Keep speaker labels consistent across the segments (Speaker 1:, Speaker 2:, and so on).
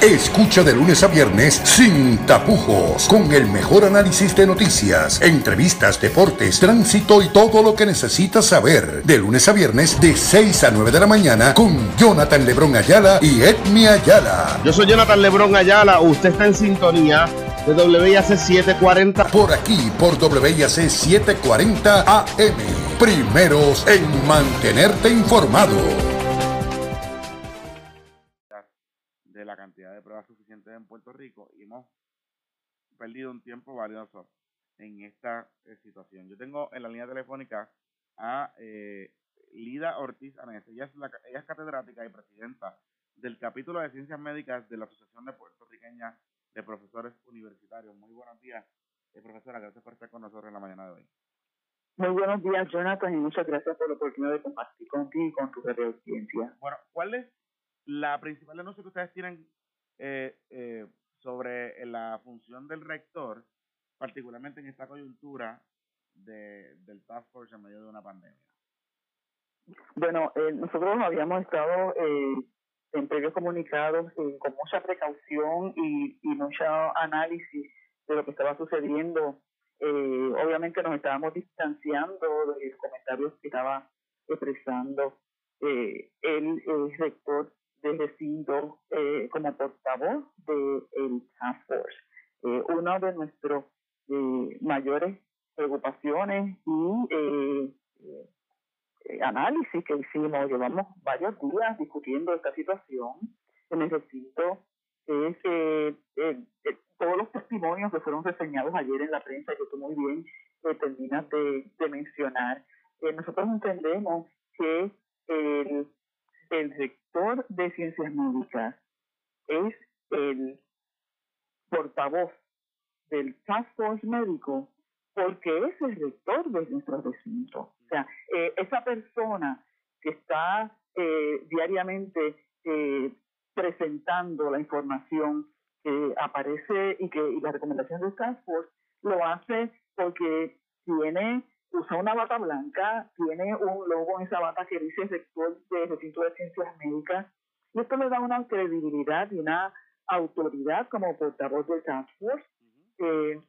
Speaker 1: Escucha de lunes a viernes sin tapujos, con el mejor análisis de noticias, entrevistas, deportes, tránsito y todo lo que necesitas saber. De lunes a viernes de 6 a 9 de la mañana con Jonathan Lebrón Ayala y Edmi Ayala.
Speaker 2: Yo soy Jonathan Lebrón Ayala, usted está en sintonía de WIAC 740.
Speaker 1: Por aquí, por WIAC 740 AM. Primeros en mantenerte informado.
Speaker 3: De pruebas suficientes en Puerto Rico y hemos perdido un tiempo valioso en esta eh, situación. Yo tengo en la línea telefónica a eh, Lida Ortiz Anes. Ella es, la, ella es catedrática y presidenta del capítulo de Ciencias Médicas de la Asociación de Puertorriqueña de Profesores Universitarios. Muy buenos días, eh, profesora. Gracias por estar con nosotros en la mañana de hoy.
Speaker 4: Muy buenos días, Jonathan, y muchas gracias por la oportunidad de compartir contigo y con tu audiencia.
Speaker 3: Bueno, ¿cuál es la principal denuncia que ustedes tienen eh, eh, sobre la función del rector, particularmente en esta coyuntura de, del Task Force en medio de una pandemia?
Speaker 4: Bueno, eh, nosotros habíamos estado eh, en previos comunicados eh, con mucha precaución y, y mucho análisis de lo que estaba sucediendo eh, obviamente nos estábamos distanciando de los comentarios que estaba expresando el, el, rector del recinto eh, como portavoz del de Task Force. Eh, una de nuestras eh, mayores preocupaciones y eh, eh, análisis que hicimos, llevamos varios días discutiendo esta situación en el recinto, es eh, todos los testimonios que fueron reseñados ayer en la prensa, que tú muy bien terminas de, de mencionar, nosotros entendemos que el, el rector de ciencias médicas es el portavoz del Task Force médico porque es el rector de nuestro recinto. O sea, eh, esa persona que está eh, diariamente eh, presentando la información que aparece y que y la recomendación de Task Force lo hace porque tiene una bata blanca, tiene un logo en esa bata que dice rector de recinto de ciencias médicas y esto le da una credibilidad y una autoridad como portavoz del Task Force eh,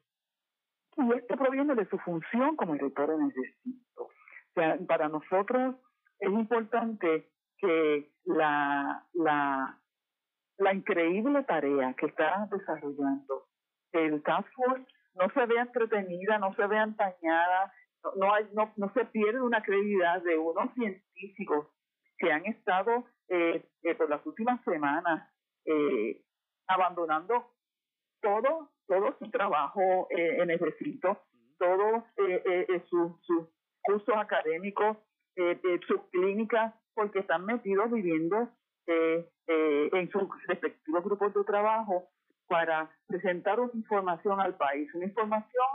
Speaker 4: y esto proviene de su función como rector en el recinto. O sea, para nosotros es importante que la, la, la increíble tarea que está desarrollando el Task Force no se vea entretenida, no se vea empañada, no, no, hay, no, se pierde una credibilidad de unos científicos que han estado eh, eh, por las últimas semanas eh, abandonando todo, todo su trabajo eh, en el recinto, todos eh, eh, sus su cursos académicos, sus clínicas, porque están metidos viviendo en sus respectivos grupos de trabajo para presentar una información al país, una información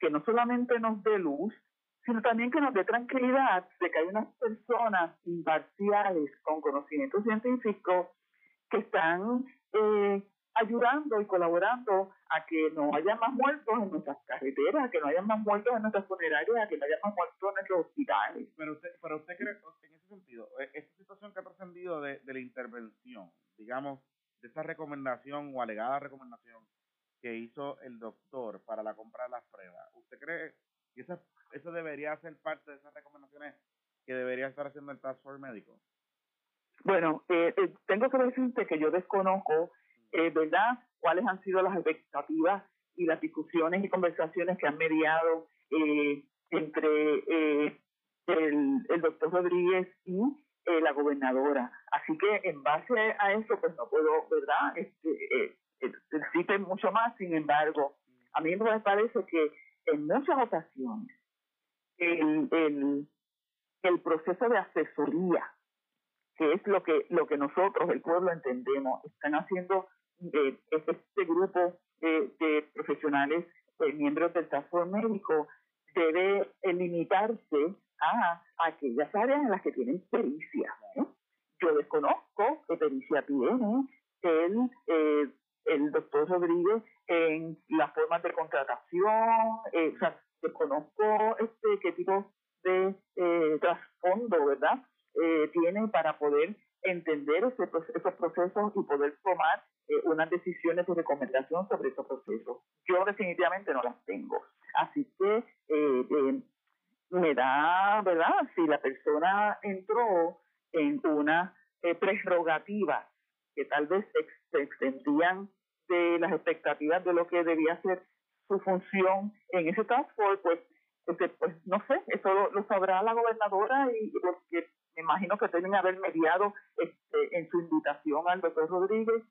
Speaker 4: que no solamente nos dé luz, sino también que nos dé tranquilidad de que hay unas personas imparciales con conocimiento científico que están eh, ayudando y colaborando a que no haya más muertos en nuestras carreteras, a que no haya más muertos en nuestras funerarias, a que no haya más muertos en nuestros hospitales.
Speaker 3: Pero usted, pero usted cree, en ese sentido, esta situación que ha trascendido de, de la intervención, digamos, de esa recomendación o alegada recomendación que hizo el doctor para la compra de las pruebas, ¿usted cree que eso, eso debería ser parte de esas recomendaciones que debería estar haciendo el Task Force médico?
Speaker 4: Bueno, eh, eh, tengo que decirte que yo desconozco, eh, ¿verdad?, cuáles han sido las expectativas y las discusiones y conversaciones que han mediado eh, entre eh, el, el doctor Rodríguez y eh, la gobernadora. Así que en base a eso, pues no puedo, ¿verdad?, este, decirte mucho más. Sin embargo, a mí me parece que en muchas ocasiones el, el, el proceso de asesoría que es lo que lo que nosotros el pueblo entendemos están haciendo eh, este grupo eh, de profesionales eh, miembros del Force médico debe limitarse a aquellas áreas en las que tienen pericia ¿eh? yo desconozco qué pericia tiene el eh, el doctor Rodríguez en las formas de contratación eh, o sea desconozco este qué tipo de eh, trasfondo verdad eh, tiene para poder entender ese, esos procesos y poder tomar unas decisiones de recomendación sobre esos procesos. Yo definitivamente no las tengo. Así que eh, me da, ¿verdad? Si la persona entró en una prerrogativa que tal vez se extendían de las expectativas de lo que debía ser su función en ese task force, pues, este, pues no sé, eso lo, sabrá la gobernadora y porque me imagino que deben haber mediado este, en su invitación al doctor Rodríguez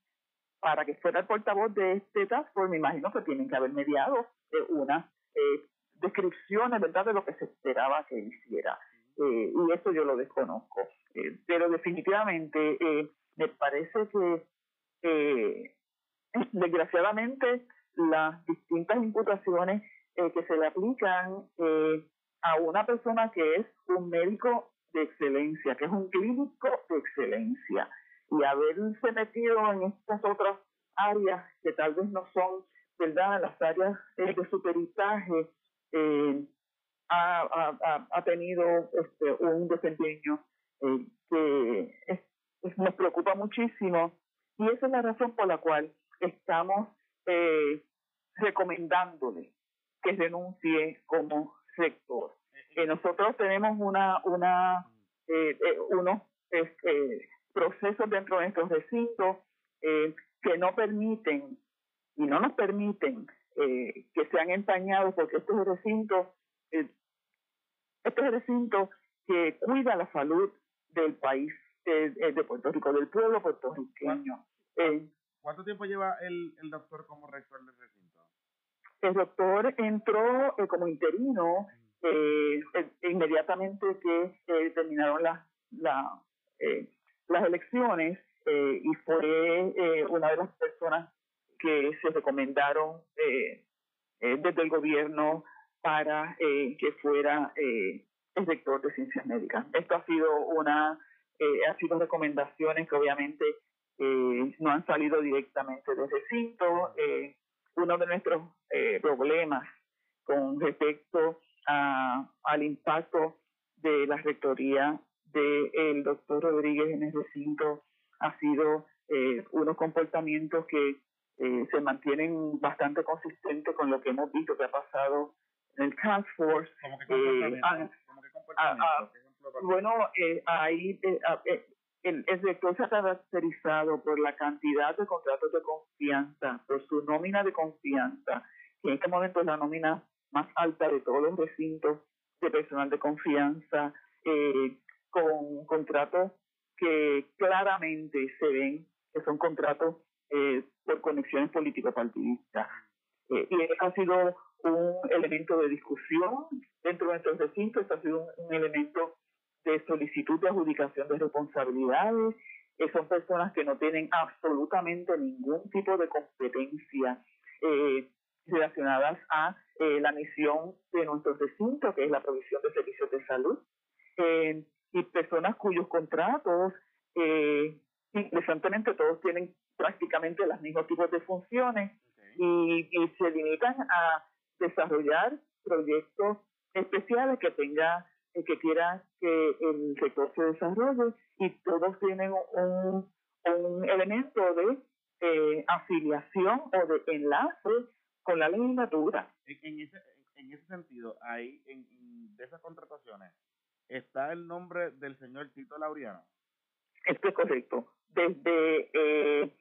Speaker 4: para que fuera el portavoz de este task force, me imagino que tienen que haber mediado eh, unas eh, descripciones, ¿verdad?, de lo que se esperaba que hiciera. Eh, y eso yo lo desconozco. Eh, pero definitivamente me parece que desgraciadamente las distintas imputaciones eh, que se le aplican eh, a una persona que es un médico de excelencia, que es un clínico de excelencia, y haberse metido en estas otras áreas que tal vez no son, ¿verdad?, las áreas eh, de superitaje, ha, ha, tenido este, un desempeño que nos preocupa muchísimo, y esa es la razón por la cual estamos eh, recomendándole que renuncie como rector. Eh, nosotros tenemos una, una, eh, eh unos procesos dentro de nuestros recintos que no permiten y no nos permiten que sean empañados porque este es el recinto, este es el recinto que cuida la salud del país de Puerto Rico, del pueblo puertorriqueño.
Speaker 3: ¿Cuánto tiempo lleva el, el doctor como rector del recinto?
Speaker 4: El doctor entró eh, como interino eh, eh, inmediatamente que terminaron las la, las elecciones y fue una de las personas que se recomendaron desde el gobierno para que fuera el rector de ciencias médicas. Esto ha sido una ha sido recomendaciones que obviamente eh, no han salido directamente del recinto. Eh, uno de nuestros eh, problemas con respecto a, al impacto de la rectoría del doctor Rodríguez en el recinto ha sido eh, unos comportamientos que se mantienen bastante consistentes con lo que hemos visto que ha pasado en el Task Force.
Speaker 3: ¿Cómo que comportamiento? Ah, ah,
Speaker 4: ah, bueno, ahí el, sector se ha caracterizado por la cantidad de contratos de confianza, por su nómina de confianza, que en este momento es la nómina más alta de todos los recintos de personal de confianza, eh, con contratos que claramente se ven que son contratos eh, por conexiones político-partidistas. Eh, y ha sido un elemento de discusión dentro de nuestros recintos, ha sido un elemento de solicitud de adjudicación de responsabilidades, que son personas que no tienen absolutamente ningún tipo de competencia eh, relacionadas a eh, la misión de nuestro recinto, que es la provisión de servicios de salud, eh, y personas cuyos contratos, eh, interesantemente, todos tienen prácticamente los mismos tipos de funciones y, y se limitan a desarrollar proyectos especiales que tengan que quiera que el sector se desarrolle y todos tienen un, un elemento de eh, afiliación o de enlace con la legislatura.
Speaker 3: En, ese, en ese sentido, ahí en, de esas contrataciones, ¿está el nombre del señor Tito Laureano?
Speaker 4: Esto es correcto. Desde eh,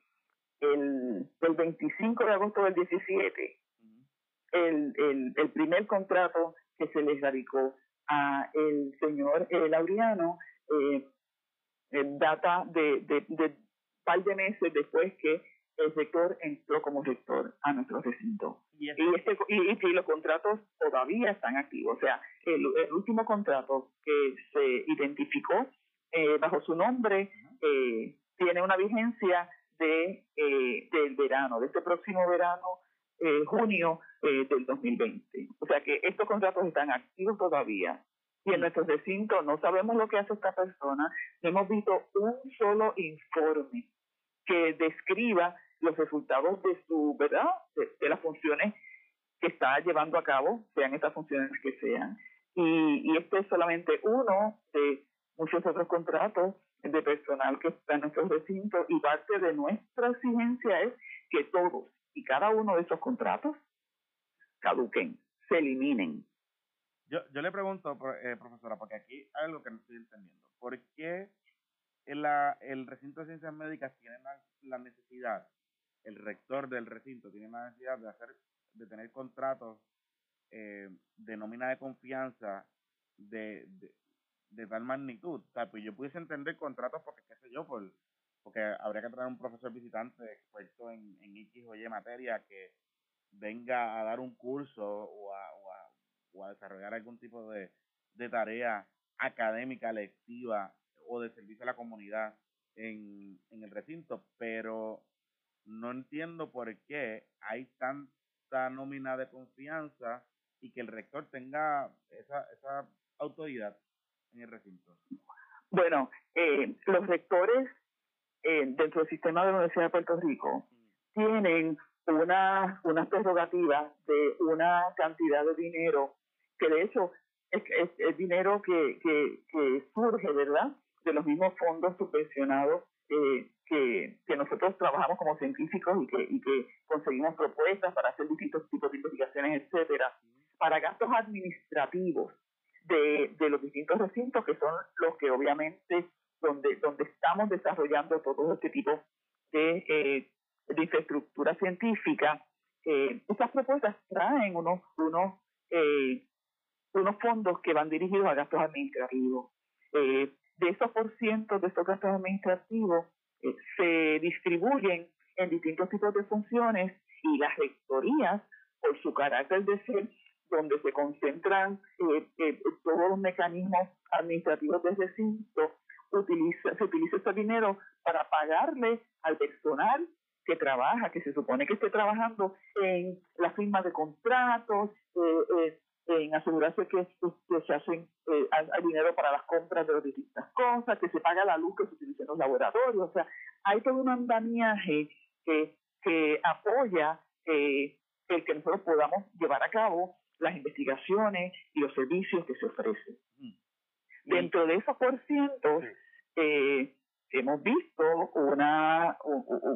Speaker 4: el, el 25 de agosto del 17, el, el, el primer contrato que se les radicó a el señor eh, Laureano eh, data de, de, de par de meses después que el rector entró como rector a nuestro recinto. Y, este, y, y, los contratos todavía están activos. O sea, el, el último contrato que se identificó eh, bajo su nombre eh, tiene una vigencia de eh, del verano, de este próximo verano eh, junio eh, del 2020. O sea que estos contratos están activos todavía. Y en nuestro recinto no sabemos lo que hace esta persona, no hemos visto un solo informe que describa los resultados de su, ¿verdad? De, las funciones que está llevando a cabo, sean estas funciones que sean. Y, y este es solamente uno de muchos otros contratos de personal que está en nuestro recinto y parte de nuestra exigencia es que todos y cada uno de esos contratos caduquen, se eliminen.
Speaker 3: Yo, yo le pregunto, eh, profesora, porque aquí hay algo que no estoy entendiendo. ¿Por qué el, el recinto de ciencias médicas tiene la, necesidad, el rector del recinto tiene la necesidad de hacer, de tener contratos eh, de nómina de confianza de, de, tal magnitud? O pues yo pudiese entender contratos porque, qué sé yo, por, porque habría que traer un profesor visitante experto en, en X o Y materia que venga a dar un curso o a, o a, desarrollar algún tipo de, de tarea académica, lectiva o de servicio a la comunidad en, en el recinto, pero no entiendo por qué hay tanta nómina de confianza y que el rector tenga esa, esa autoridad en el recinto.
Speaker 4: Bueno, eh, los rectores eh, dentro del sistema de la Universidad de Puerto Rico tienen una, unas prerrogativas de una cantidad de dinero que de hecho es, es, dinero que, que, que, surge, ¿verdad? De los mismos fondos subvencionados eh, que, que nosotros trabajamos como científicos y que, y que conseguimos propuestas para hacer distintos tipos de investigaciones, etcétera, para gastos administrativos de, de los distintos recintos que son los que obviamente donde, donde estamos desarrollando todo este tipo de, eh, de infraestructura científica, eh, estas propuestas traen unos, unos, eh, unos fondos que van dirigidos a gastos administrativos. Eh, de esos por ciento de estos gastos administrativos eh, se distribuyen en distintos tipos de funciones y las rectorías, por su carácter de ser donde se concentran eh, todos los mecanismos administrativos del recinto, utiliza, se utiliza ese dinero para pagarle al personal que trabaja, que se supone que esté trabajando en la firma de contratos, eh, eh, en asegurarse que, se hacen eh, hay dinero para las compras de las distintas cosas, que se paga la luz que se utiliza en los laboratorios. O sea, hay todo un andamiaje que, que apoya el que nosotros podamos llevar a cabo las investigaciones y los servicios que se ofrecen. Dentro de esos por cientos, eh, hemos visto una,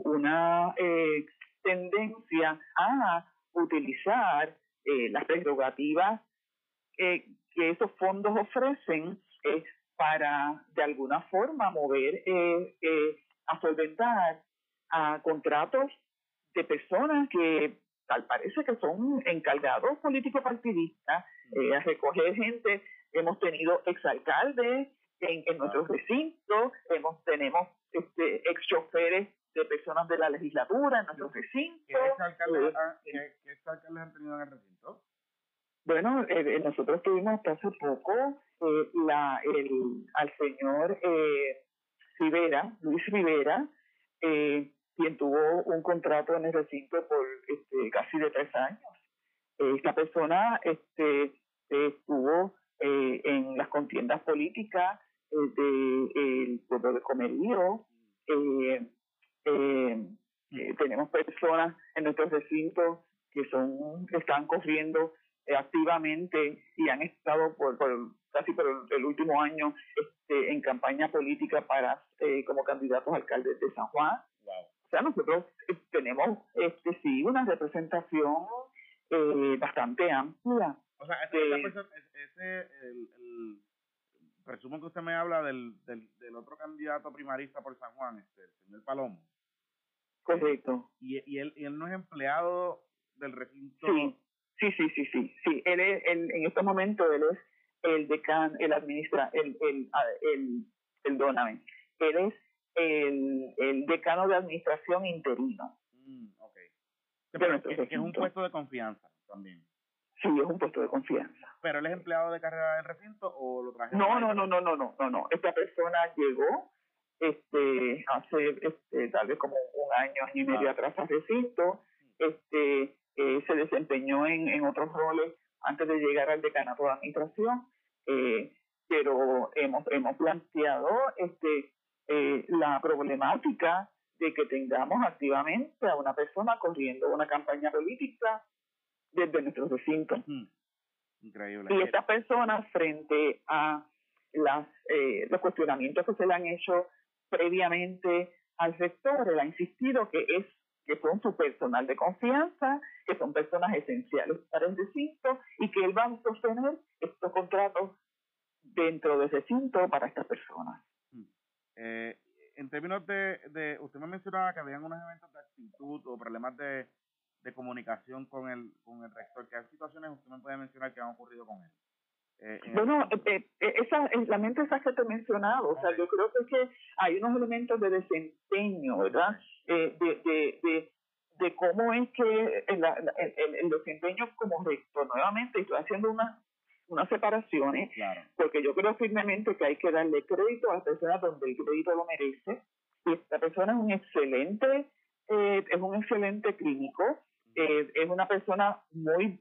Speaker 4: una eh, tendencia a utilizar eh, las prerrogativas que esos fondos ofrecen para de alguna forma mover, a solventar a contratos de personas que tal parece que son encargados políticos partidistas, a recoger gente. Hemos tenido exalcaldes en, en nuestros recintos, hemos, tenemos este, ex choferes de personas de la legislatura en nuestros recintos. ¿Qué
Speaker 3: alcaldes han tenido en el recinto?
Speaker 4: Bueno, eh, eh, nosotros tuvimos hasta hace poco eh, la, el, al señor eh, Rivera, Luis Rivera, eh, quien tuvo un contrato en el recinto por este, casi de tres años. esta persona este, estuvo en las contiendas políticas del pueblo de Comerío. Eh, eh, eh, tenemos personas en nuestros recintos que son que están corriendo activamente y han estado por, casi por el, último año este, en campaña política para como candidatos alcaldes de San Juan. O sea, nosotros tenemos este sí una representación bastante amplia.
Speaker 3: O sea, ese, el presumo que usted me habla del, del, del, otro candidato primarista por San Juan, este, el señor Palomo.
Speaker 4: Correcto.
Speaker 3: Y, y, él, y él no es empleado del recinto.
Speaker 4: Sí, sí, sí, sí, sí. sí. Él es, en estos momentos él es el decano, el administra, el, el, el, el, doname. Él es el, el decano de administración interino.
Speaker 3: Mm, ok. Pero es, es un puesto de confianza también.
Speaker 4: Sí, es un puesto de confianza.
Speaker 3: ¿Pero él es empleado de carrera del recinto o lo traje?
Speaker 4: No, no, no, no, no, no, no, no. Esta persona llegó este hace este, tal vez como un año, año y medio atrás al recinto, este eh, se desempeñó en, en otros roles antes de llegar al decanato de administración, eh, pero hemos hemos planteado este eh, la problemática de que tengamos activamente a una persona corriendo una campaña política desde nuestros recintos.
Speaker 3: Increíble.
Speaker 4: Y estas personas, frente a las, eh, los cuestionamientos que se le han hecho previamente al rector, él ha insistido que es que son su personal de confianza, que son personas esenciales para el recinto y que él va a sostener estos contratos dentro del recinto para estas personas.
Speaker 3: Eh, en términos de, de, usted me mencionaba que habían unos eventos de actitud o problemas de, de comunicación con el, con el rector. ¿Qué situaciones usted me puede mencionar que han ocurrido con él?
Speaker 4: Eh, bueno, eh, eh, esa, la mente esa que te he mencionado, o sea, yo creo que, que hay unos elementos de desempeño, ¿verdad? Eh, de, de, de, de cómo es que el, el, el, desempeño como rector, nuevamente estoy haciendo una, unas separaciones, porque yo creo firmemente que hay que darle crédito a la persona donde el crédito lo merece, y esta persona es un excelente, eh, es un excelente clínico, eh, es una persona muy,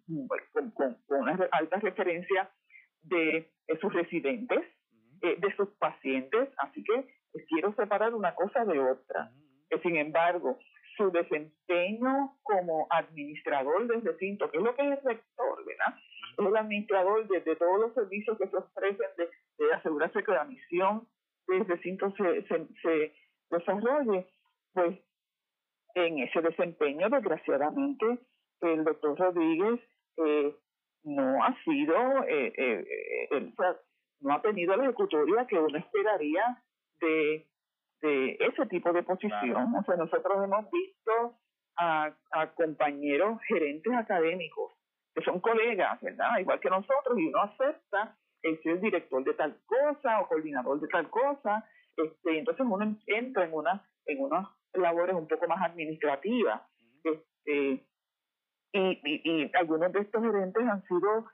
Speaker 4: con, con, con una alta referencia de, sus residentes, eh, de sus pacientes, así que quiero separar una cosa de otra. sin embargo, su desempeño como administrador del recinto, que es lo que es el rector, ¿verdad? Es el administrador de, todos los servicios que se ofrecen de, de, asegurarse que la misión del recinto se, se, se desarrolle, pues en ese desempeño, desgraciadamente, el doctor Rodríguez eh, no ha sido, eh, eh, no ha tenido la ejecutoria que uno esperaría de, de ese tipo de posición. O sea, nosotros hemos visto a, a compañeros gerentes académicos que son colegas, ¿verdad? Igual que nosotros, y uno acepta el ser director de tal cosa o coordinador de tal cosa, este, entonces uno entra en una en unas labores un poco más administrativas. Este, y, y, algunos de estos gerentes han sido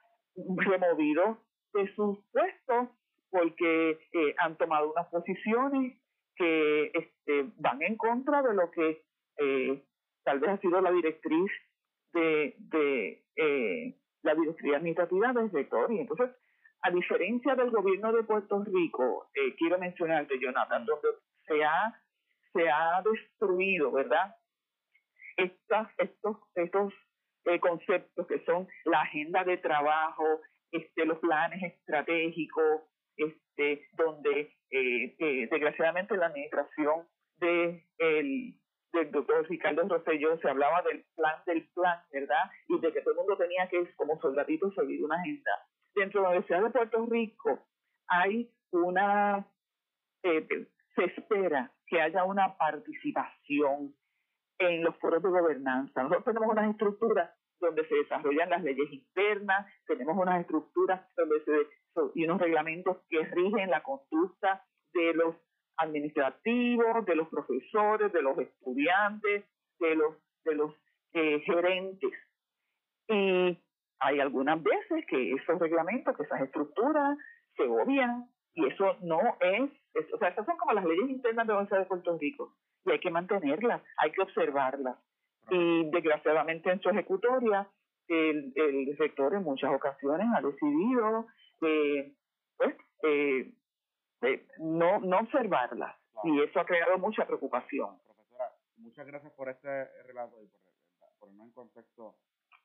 Speaker 4: removidos de sus puestos porque eh, han tomado unas posiciones que este, van en contra de lo que eh, tal vez ha sido la directriz de, de eh, la directriz administrativa del sector. Y entonces, a diferencia del gobierno de Puerto Rico, eh, quiero mencionarte, Jonathan, donde se ha, se ha destruido, ¿verdad? Estas, estos, estos eh, conceptos que son la agenda de trabajo, este, los planes estratégicos, este, donde eh, eh, desgraciadamente la administración de el, del doctor Ricardo Rosselló se hablaba del plan del plan, ¿verdad? Y de que todo el mundo tenía que, como soldadito, seguir una agenda. Dentro de la Universidad de Puerto Rico hay una, eh, se espera que haya una participación en los foros de gobernanza. Nosotros tenemos unas estructuras donde se desarrollan las leyes internas, tenemos unas estructuras donde se, y unos reglamentos que rigen la conducta de los administrativos, de los profesores, de los estudiantes, de los, de los eh, gerentes. Y hay algunas veces que esos reglamentos, que esas estructuras se obvian y eso no es, o sea, esas son como las leyes internas de la Universidad de Puerto Rico y hay que mantenerlas, hay que observarlas. Y desgraciadamente en su ejecutoria, el, el rector en muchas ocasiones ha decidido eh, pues, eh, eh, no, no observarlas. Y eso ha creado mucha preocupación.
Speaker 3: Profesora, muchas gracias por este relato y por ponernos en contexto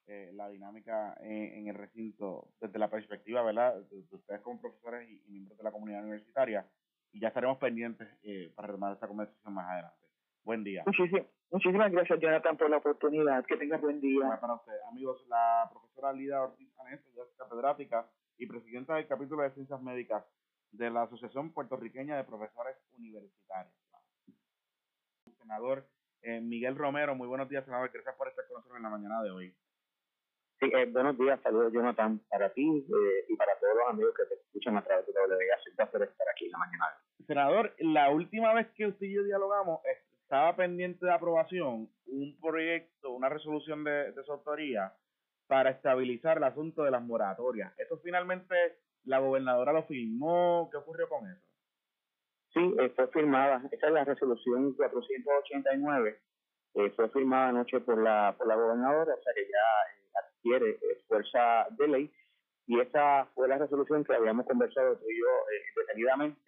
Speaker 3: eh, la dinámica en, el recinto desde la perspectiva ¿verdad? de, ustedes como profesores y, miembros de la comunidad universitaria. Y ya estaremos pendientes eh, para retomar esta conversación más adelante. Buen día.
Speaker 4: Muchísimas, muchísimas gracias, Jonathan, por la oportunidad. Que tengas buen día.
Speaker 3: para usted. Amigos, la profesora Lida Ortiz Anés, es catedrática y presidenta del capítulo de Ciencias Médicas de la Asociación Puertorriqueña de Profesores Universitarios. Senador eh, Miguel Romero, muy buenos días, senador. Gracias por estar con nosotros en la mañana de hoy.
Speaker 5: Sí, eh, buenos días, saludos Jonathan para ti eh, y para todos los amigos que te escuchan a través de WBA. Es un placer estar aquí en la mañana.
Speaker 3: Senador, la última vez que usted y yo dialogamos, estaba pendiente de aprobación un proyecto, una resolución de, de su autoría para estabilizar el asunto de las moratorias. ¿Eso finalmente la gobernadora lo firmó? ¿Qué ocurrió con eso?
Speaker 5: Sí, eh, fue firmada. Esa es la resolución 489. Eh, fue firmada anoche por la, por la gobernadora, o sea que ya eh, adquiere eh, fuerza de ley. Y esa fue la resolución que habíamos conversado tú y yo detenidamente,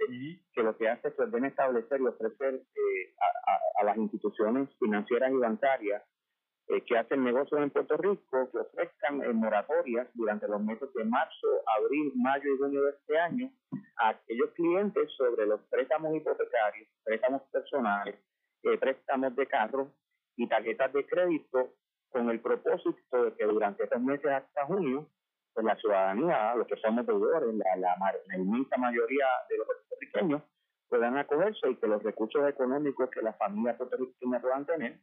Speaker 5: que lo que hace es orden establecer y ofrecer a, a, a, las instituciones financieras y bancarias eh, que hacen negocios en Puerto Rico que ofrezcan eh, moratorias durante los meses de marzo, abril, mayo y junio de este año a aquellos clientes sobre los préstamos hipotecarios, préstamos personales, eh, préstamos de carro y tarjetas de crédito con el propósito de que durante estos meses hasta junio, pues la ciudadanía, los que somos deudores, la, la, la inmensa mayoría de los puertorriqueños, puedan acogerse y que los recursos económicos que las familias puertorriqueñas puedan tener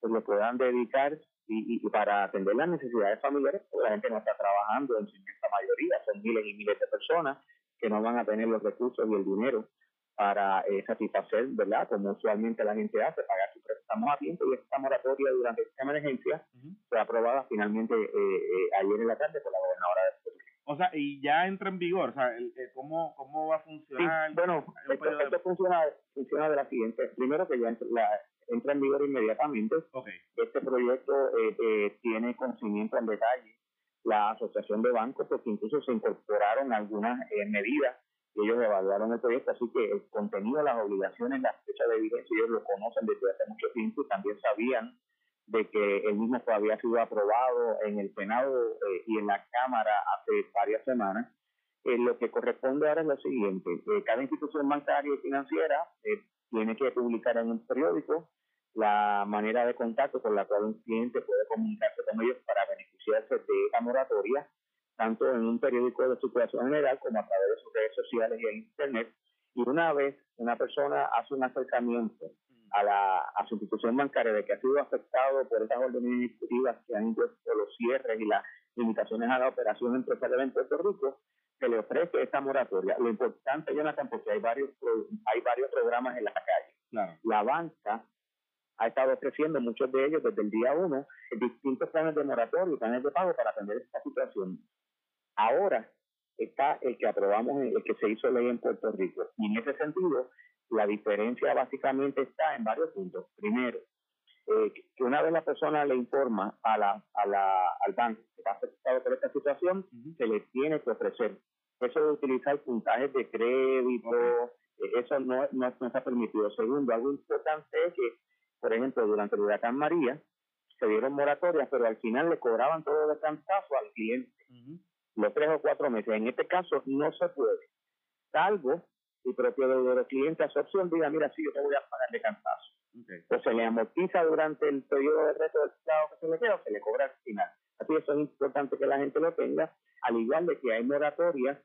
Speaker 5: pues lo puedan dedicar y, y, para atender las necesidades familiares, porque la gente no está trabajando en su inmensa mayoría, son miles y miles de personas que no van a tener los recursos y el dinero para eh, satisfacer, ¿verdad? Como usualmente la gente hace, pagar su préstamo a tiempo y esta moratoria durante esta emergencia fue aprobada finalmente eh, eh, ayer en la tarde por la gobernadora de Puerto
Speaker 3: O sea, y ya entra en vigor, o sea, el, ¿cómo, ¿cómo va a funcionar?
Speaker 5: bueno, esto, esto, funciona, funciona de la siguiente, primero que ya la, entra en vigor inmediatamente. Este proyecto eh, eh, tiene conocimiento en detalle la Asociación de Bancos, porque incluso se incorporaron algunas eh, medidas y ellos evaluaron el proyecto, así que el contenido, las obligaciones, las fechas de vigencia, ellos lo conocen desde hace mucho tiempo y también sabían de que el mismo había sido aprobado en el Senado y en la Cámara hace varias semanas. lo que corresponde ahora es lo siguiente, cada institución bancaria y financiera tiene que publicar en un periódico la manera de contacto con la cual un cliente puede comunicarse con ellos para beneficiarse de esa moratoria, tanto en un periódico de circulación general como a través de sus redes sociales y en Internet. Y una vez una persona hace un acercamiento a, la, a su institución bancaria de que ha sido afectado por estas órdenes ejecutivas que han impuesto los cierres y las limitaciones a la operación empresarial en Puerto Rico, se le ofrece esta moratoria. Lo importante, Jonathan, porque hay varios, hay varios programas en la calle. La banca ha estado ofreciendo muchos de ellos desde el día uno distintos planes de moratorio y planes de pago para atender esta situación. Ahora está el que aprobamos, el que se hizo ley en Puerto Rico. Y en ese sentido, la diferencia básicamente está en varios puntos. Primero, eh, que una vez la persona le informa a la, a la, al banco que está afectado por esta situación, se le tiene que ofrecer. Eso de utilizar puntajes de crédito, eh, eso no, no, no está permitido. Segundo, algo importante es que por ejemplo, durante el huracán María, se dieron moratorias, pero al final le cobraban todo de cantazo al cliente, los tres o cuatro meses. En este caso no se puede, salvo el propio deudor cliente hace opción, diga, mira, sí, yo te voy a pagar de cantazo. O se le amortiza durante el periodo de resto del estado que se le queda o se le cobra al final. Así eso es importante que la gente lo tenga, al igual de que hay moratorias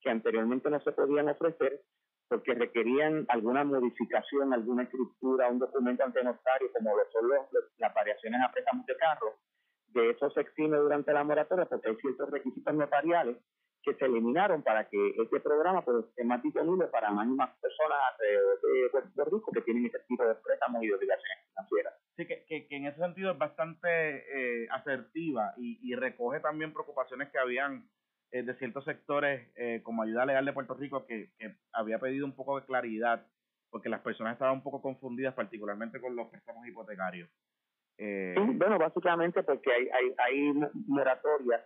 Speaker 5: que anteriormente no se podían ofrecer porque requerían alguna modificación, alguna escritura, un documento ante notario, como lo son las variaciones a préstamos de carro, de eso se exime durante la moratoria porque hay ciertos requisitos notariales que se eliminaron para que este programa pues, esté más disponible para más y más personas alrededor de Puerto Rico que tienen ese tipo de préstamos y de obligaciones financieras.
Speaker 3: Sí, que, que, en ese sentido es bastante eh, asertiva y, y recoge también preocupaciones que habían eh, de ciertos sectores eh, como ayuda legal de Puerto Rico que, que había pedido un poco de claridad porque las personas estaban un poco confundidas particularmente con los préstamos hipotecarios.
Speaker 5: Eh, bueno, básicamente porque hay, hay, hay moratorias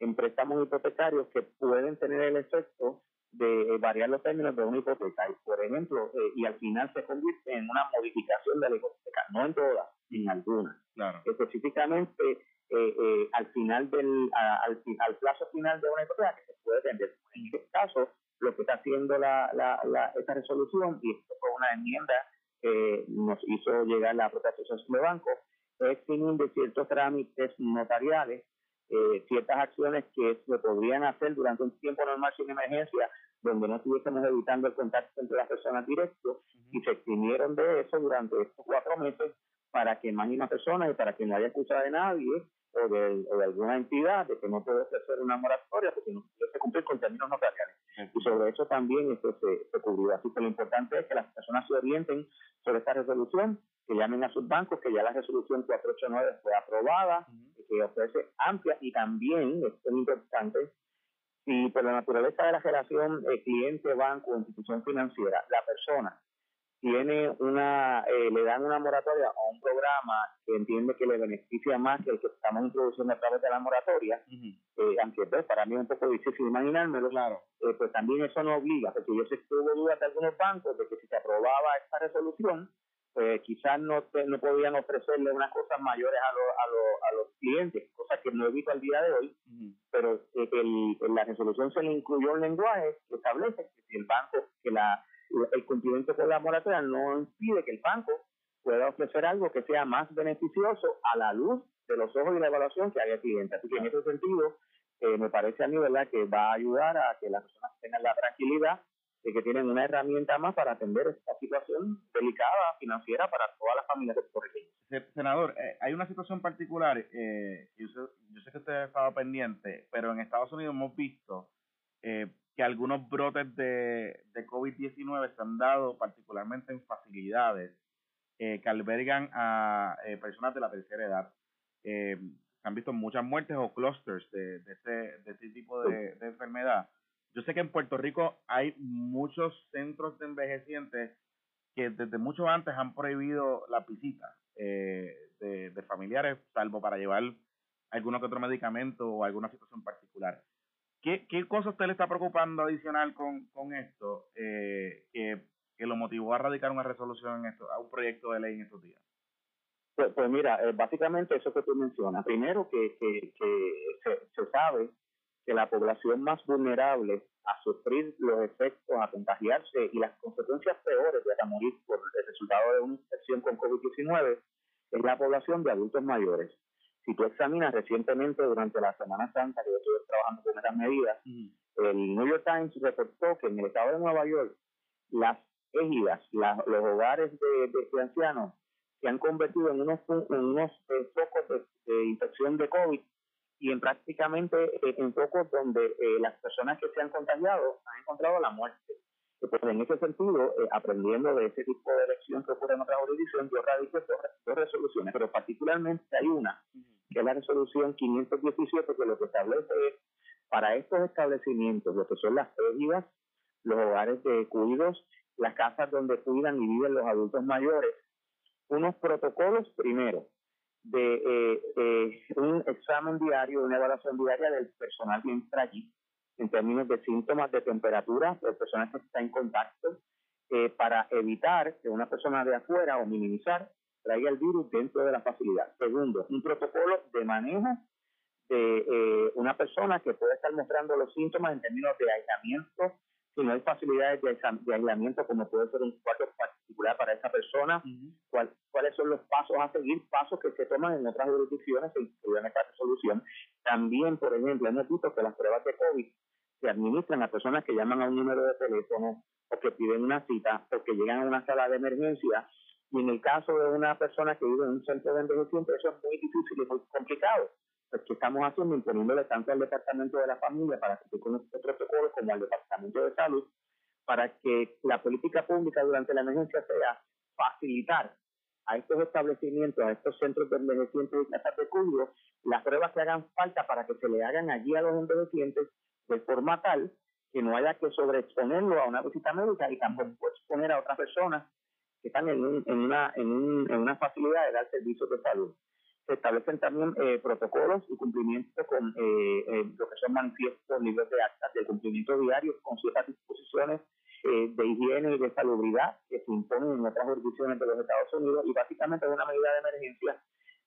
Speaker 5: en préstamos hipotecarios que pueden tener el efecto de variar los términos de una hipoteca. Y, por ejemplo, y al final se convierte en una modificación de la hipoteca, no en todas, en algunas.
Speaker 3: Claro.
Speaker 5: Específicamente, eh, eh, al final del al, al, plazo final de una hipoteca que se puede vender. En este caso, lo que está haciendo la, la, la esta resolución, y esto fue una enmienda que nos hizo llegar la propia Asociación de Bancos, de ciertos trámites notariales, eh, ciertas acciones que se podrían hacer durante un tiempo normal sin emergencia, donde no estuviésemos evitando el contacto entre las personas directos, y se eximieron de eso durante estos cuatro meses para que más y más personas y para que no haya escucha de nadie o de, o de alguna entidad de que no puede hacer una moratoria porque no puede cumplir con términos notariales. Y sobre eso también esto se, se cubrió. Así que lo importante es que las personas se orienten sobre esta resolución, que llamen a sus bancos, que ya la resolución 489 fue aprobada, que ofrece amplia y también, esto es importante, si por la naturaleza de la relación eh, cliente-banco o institución financiera, la persona tiene una, eh, le dan una moratoria a un programa que entiende que le beneficia más que el que estamos introduciendo a través de la moratoria, eh, aunque pues, para mí es un poco difícil imaginármelo,
Speaker 3: claro.
Speaker 5: Eh, pues también eso no obliga, porque yo sé que hubo dudas de algunos bancos de que si se aprobaba esta resolución, pues quizás no, no podían ofrecerle unas cosas mayores a, a, a los clientes, cosa que no he visto al día de hoy, pero eh, el, en la resolución se le incluyó un lenguaje que establece que si el banco, que la, el cumplimiento con la moratoria no impide que el banco pueda ofrecer algo que sea más beneficioso a la luz de los ojos y la evaluación que haga el cliente. Así que en ese sentido, eh, me parece a mí, ¿verdad?, que va a ayudar a que las personas tengan la tranquilidad de que tienen una herramienta más para atender esta situación delicada financiera para todas las familias de
Speaker 3: Senador, eh, hay una situación particular, eh, yo, sé, yo sé que usted ha estado pendiente, pero en Estados Unidos hemos visto eh, que algunos brotes de, de COVID-19 se han dado particularmente en facilidades eh, que albergan a eh, personas de la tercera edad. Eh, se han visto muchas muertes o clusters de, de, ese, de ese tipo de, de enfermedad. Yo sé que en Puerto Rico hay muchos centros de envejecientes que desde mucho antes han prohibido la visita eh, de, familiares, salvo para llevar alguno que otro medicamento o alguna situación particular. ¿Qué, qué cosa usted le está preocupando adicional con, esto eh, que, lo motivó a radicar una resolución en esto, a un proyecto de ley en estos días?
Speaker 5: Pues, pues mira, eh, básicamente eso que tú mencionas. Primero que, que, que se sabe que la población más vulnerable a sufrir los efectos, a contagiarse y las consecuencias peores de a morir por el resultado de una infección con COVID-19 es la población de adultos mayores. Si tú examinas recientemente durante la Semana Santa, que yo estuve trabajando con estas medidas, el New York Times reportó que en el estado de Nueva York las égidas, los hogares de, de, ancianos, se han convertido en unos, en unos eh, focos de, de infección de COVID y en prácticamente eh, en pocos donde eh, las personas que se han contagiado han encontrado la muerte. Pues en ese sentido, eh, aprendiendo de ese tipo de elección que ocurre en otras jurisdicciones, yo radico dos, resoluciones, pero particularmente hay una, que es la resolución 517, que lo que establece es para estos establecimientos, lo que son las égidas, los hogares de cuidos, las casas donde cuidan y viven los adultos mayores, unos protocolos primero de eh, eh, un examen diario, una evaluación diaria del personal que entra allí, en términos de síntomas de temperatura, de personas que están en contacto, eh, para evitar que una persona de afuera o minimizar traiga el virus dentro de la facilidad. Segundo, un protocolo de manejo de eh, una persona que puede estar mostrando los síntomas en términos de aislamiento si no hay facilidades de, de, aislamiento, como puede ser un cuarto particular para esa persona, cuál, cuáles son los pasos a seguir, pasos que se toman en otras jurisdicciones se incluyen en esta resolución. También, por ejemplo, hemos visto que las pruebas de COVID se administran a personas que llaman a un número de teléfono o que piden una cita o que llegan a una sala de emergencia. Y en el caso de una persona que vive en un centro de envejecimiento, eso es muy difícil y muy complicado pues, que estamos haciendo, imponiéndole tanto al Departamento de la Familia para que con este protocolo como al Departamento de Salud, para que la política pública durante la emergencia sea facilitar a estos establecimientos, a estos centros de envejecientes y casas de cuidado, las pruebas que hagan falta para que se le hagan allí a los envejecientes de forma tal que no haya que sobreexponerlo a una visita médica y tampoco exponer a otras personas que están en, un, en, una, en, un, en una facilidad de dar servicios de salud se establecen también eh, protocolos y cumplimiento con eh, eh, lo que son manifiestos, libros de actas de cumplimiento diario con ciertas disposiciones eh, de higiene y de salubridad que se imponen en otras jurisdicciones de los Estados Unidos y básicamente es una medida de emergencia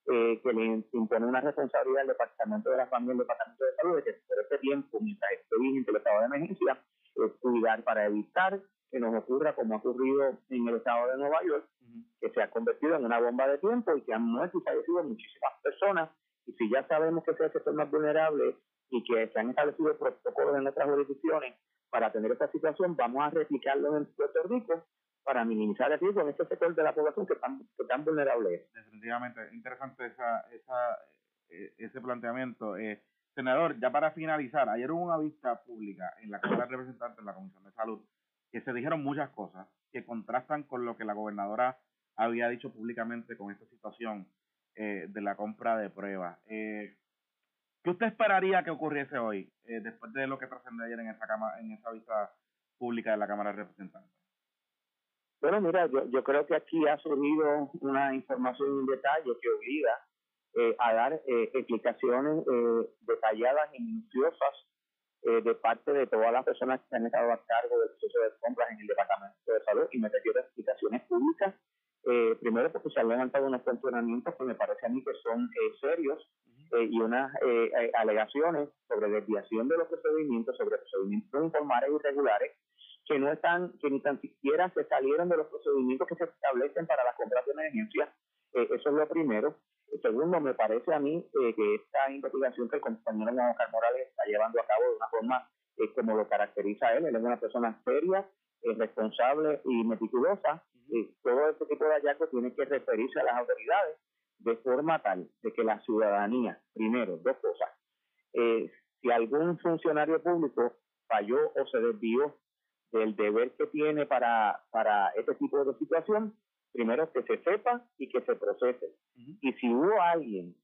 Speaker 5: eh, que le impone una responsabilidad al Departamento de la Familia y al Departamento de Salud de que por este tiempo, mientras esté vigente el estado de emergencia, cuidar para evitar que nos ocurra como ha ocurrido en el estado de Nueva York, se ha convertido en una bomba de tiempo y que han muerto y fallecido muchísimas personas. Y si ya sabemos que es el sector más vulnerable y que se han establecido protocolos en nuestras jurisdicciones para atender esta situación, vamos a replicarlo en Puerto Rico para minimizar el riesgo en este sector de la población que tan, que tan vulnerable es.
Speaker 3: Definitivamente, interesante esa, esa, eh, ese planteamiento. Eh, senador, ya para finalizar, ayer hubo una vista pública en la Cámara de Representantes, en la Comisión de Salud, que se dijeron muchas cosas que contrastan con lo que la gobernadora había dicho públicamente con esta situación eh, de la compra de pruebas. Eh, ¿Qué usted esperaría que ocurriese hoy, eh, después de lo que trascendió ayer en esa, cama, en esa vista pública de la Cámara de Representantes?
Speaker 5: Bueno, mira, yo, yo creo que aquí ha surgido una información en detalle que obliga eh, a dar eh, explicaciones eh, detalladas y minuciosas eh, de parte de todas las personas que han estado a cargo del proceso de compras en el Departamento de Salud y me refiero a explicaciones públicas eh, primero porque se han levantado unos cuestionamientos que me parece a mí que son eh, serios eh, y unas alegaciones sobre desviación de los procedimientos, sobre procedimientos informales y irregulares que no están, que ni tan siquiera se salieron de los procedimientos que se establecen para las compras de emergencia. eso es lo primero. Segundo, me parece a mí que esta investigación que el compañero Juan Oscar Morales está llevando a cabo de una forma como lo caracteriza él, él es una persona seria, responsable y meticulosa, todo este tipo de hallazgos tiene que referirse a las autoridades de forma tal de que la ciudadanía, primero, dos cosas, eh, si algún funcionario público falló o se desvió del deber que tiene para, para este tipo de situación, primero que se sepa y que se procese. Y si hubo alguien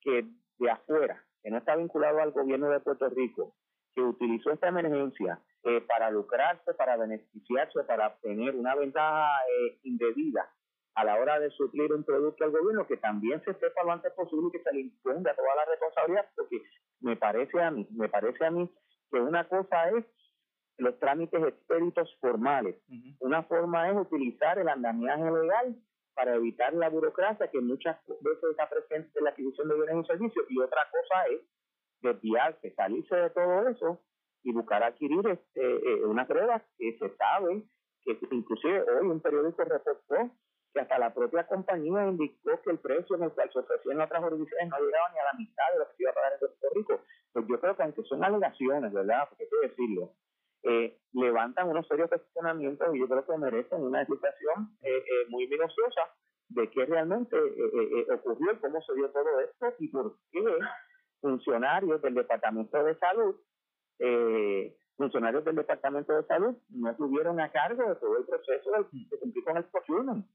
Speaker 5: que de afuera, que no está vinculado al gobierno de Puerto Rico, que utilizó esta emergencia eh, para lucrarse, para beneficiarse, para obtener una ventaja eh, indebida a la hora de suplir un producto al gobierno, que también se sepa lo antes posible y que se le imponga toda la responsabilidad, porque me parece a mí, me parece a mí que una cosa es los trámites expeditos formales, una forma es utilizar el andamiaje legal para evitar la burocracia que muchas veces está presente en la adquisición de bienes y servicios, y otra cosa es desviarse, salirse de todo eso y buscar adquirir este, eh, una prueba que se sabe, que inclusive hoy un periódico reportó que hasta la propia compañía indicó que el precio en el cual se ofrecía en otras jurisdicciones no llegaba ni a la mitad de lo que se iba a pagar en Puerto Rico. Pues yo creo que aunque son alegaciones, ¿verdad? Porque hay que decirlo, eh, levantan unos serios cuestionamientos y yo creo que merecen una explicación eh, muy minuciosa de qué realmente ocurrió, cómo se dio todo esto y por qué funcionarios del Departamento de Salud, eh, funcionarios del Departamento de Salud no tuvieron a cargo de todo el proceso de, cumplir con el procurement.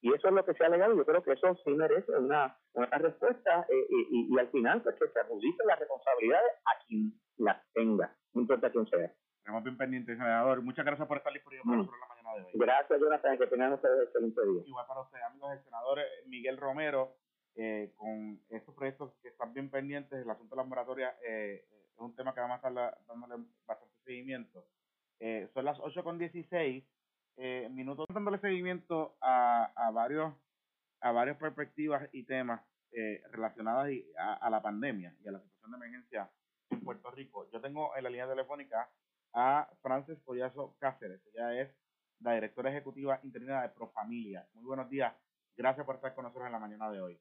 Speaker 5: Y eso es lo que se ha alegado. Yo creo que eso sí merece una, una respuesta eh, y, y, al final pues, que se adjudique las responsabilidades a quien las tenga, no importa quién sea.
Speaker 3: Estamos bien pendientes, senador. Muchas gracias por estar disponible para mm. la mañana de hoy.
Speaker 5: Gracias, Jonathan. Que tengan ustedes excelente día.
Speaker 3: Igual para usted, amigos del senador Miguel Romero eh, con estos proyectos que están bien pendientes, el asunto de la moratoria eh, es un tema que vamos a estar dándole bastante seguimiento. Eh, son las 8 con 16 eh, minutos dándole seguimiento a, a varios a varias perspectivas y temas eh, relacionadas a, a, la pandemia y a la situación de emergencia en Puerto Rico. Yo tengo en la línea telefónica a Frances Collazo Cáceres. Ella es la directora ejecutiva interina de Profamilia. Muy buenos días. Gracias por estar con nosotros en la mañana de hoy.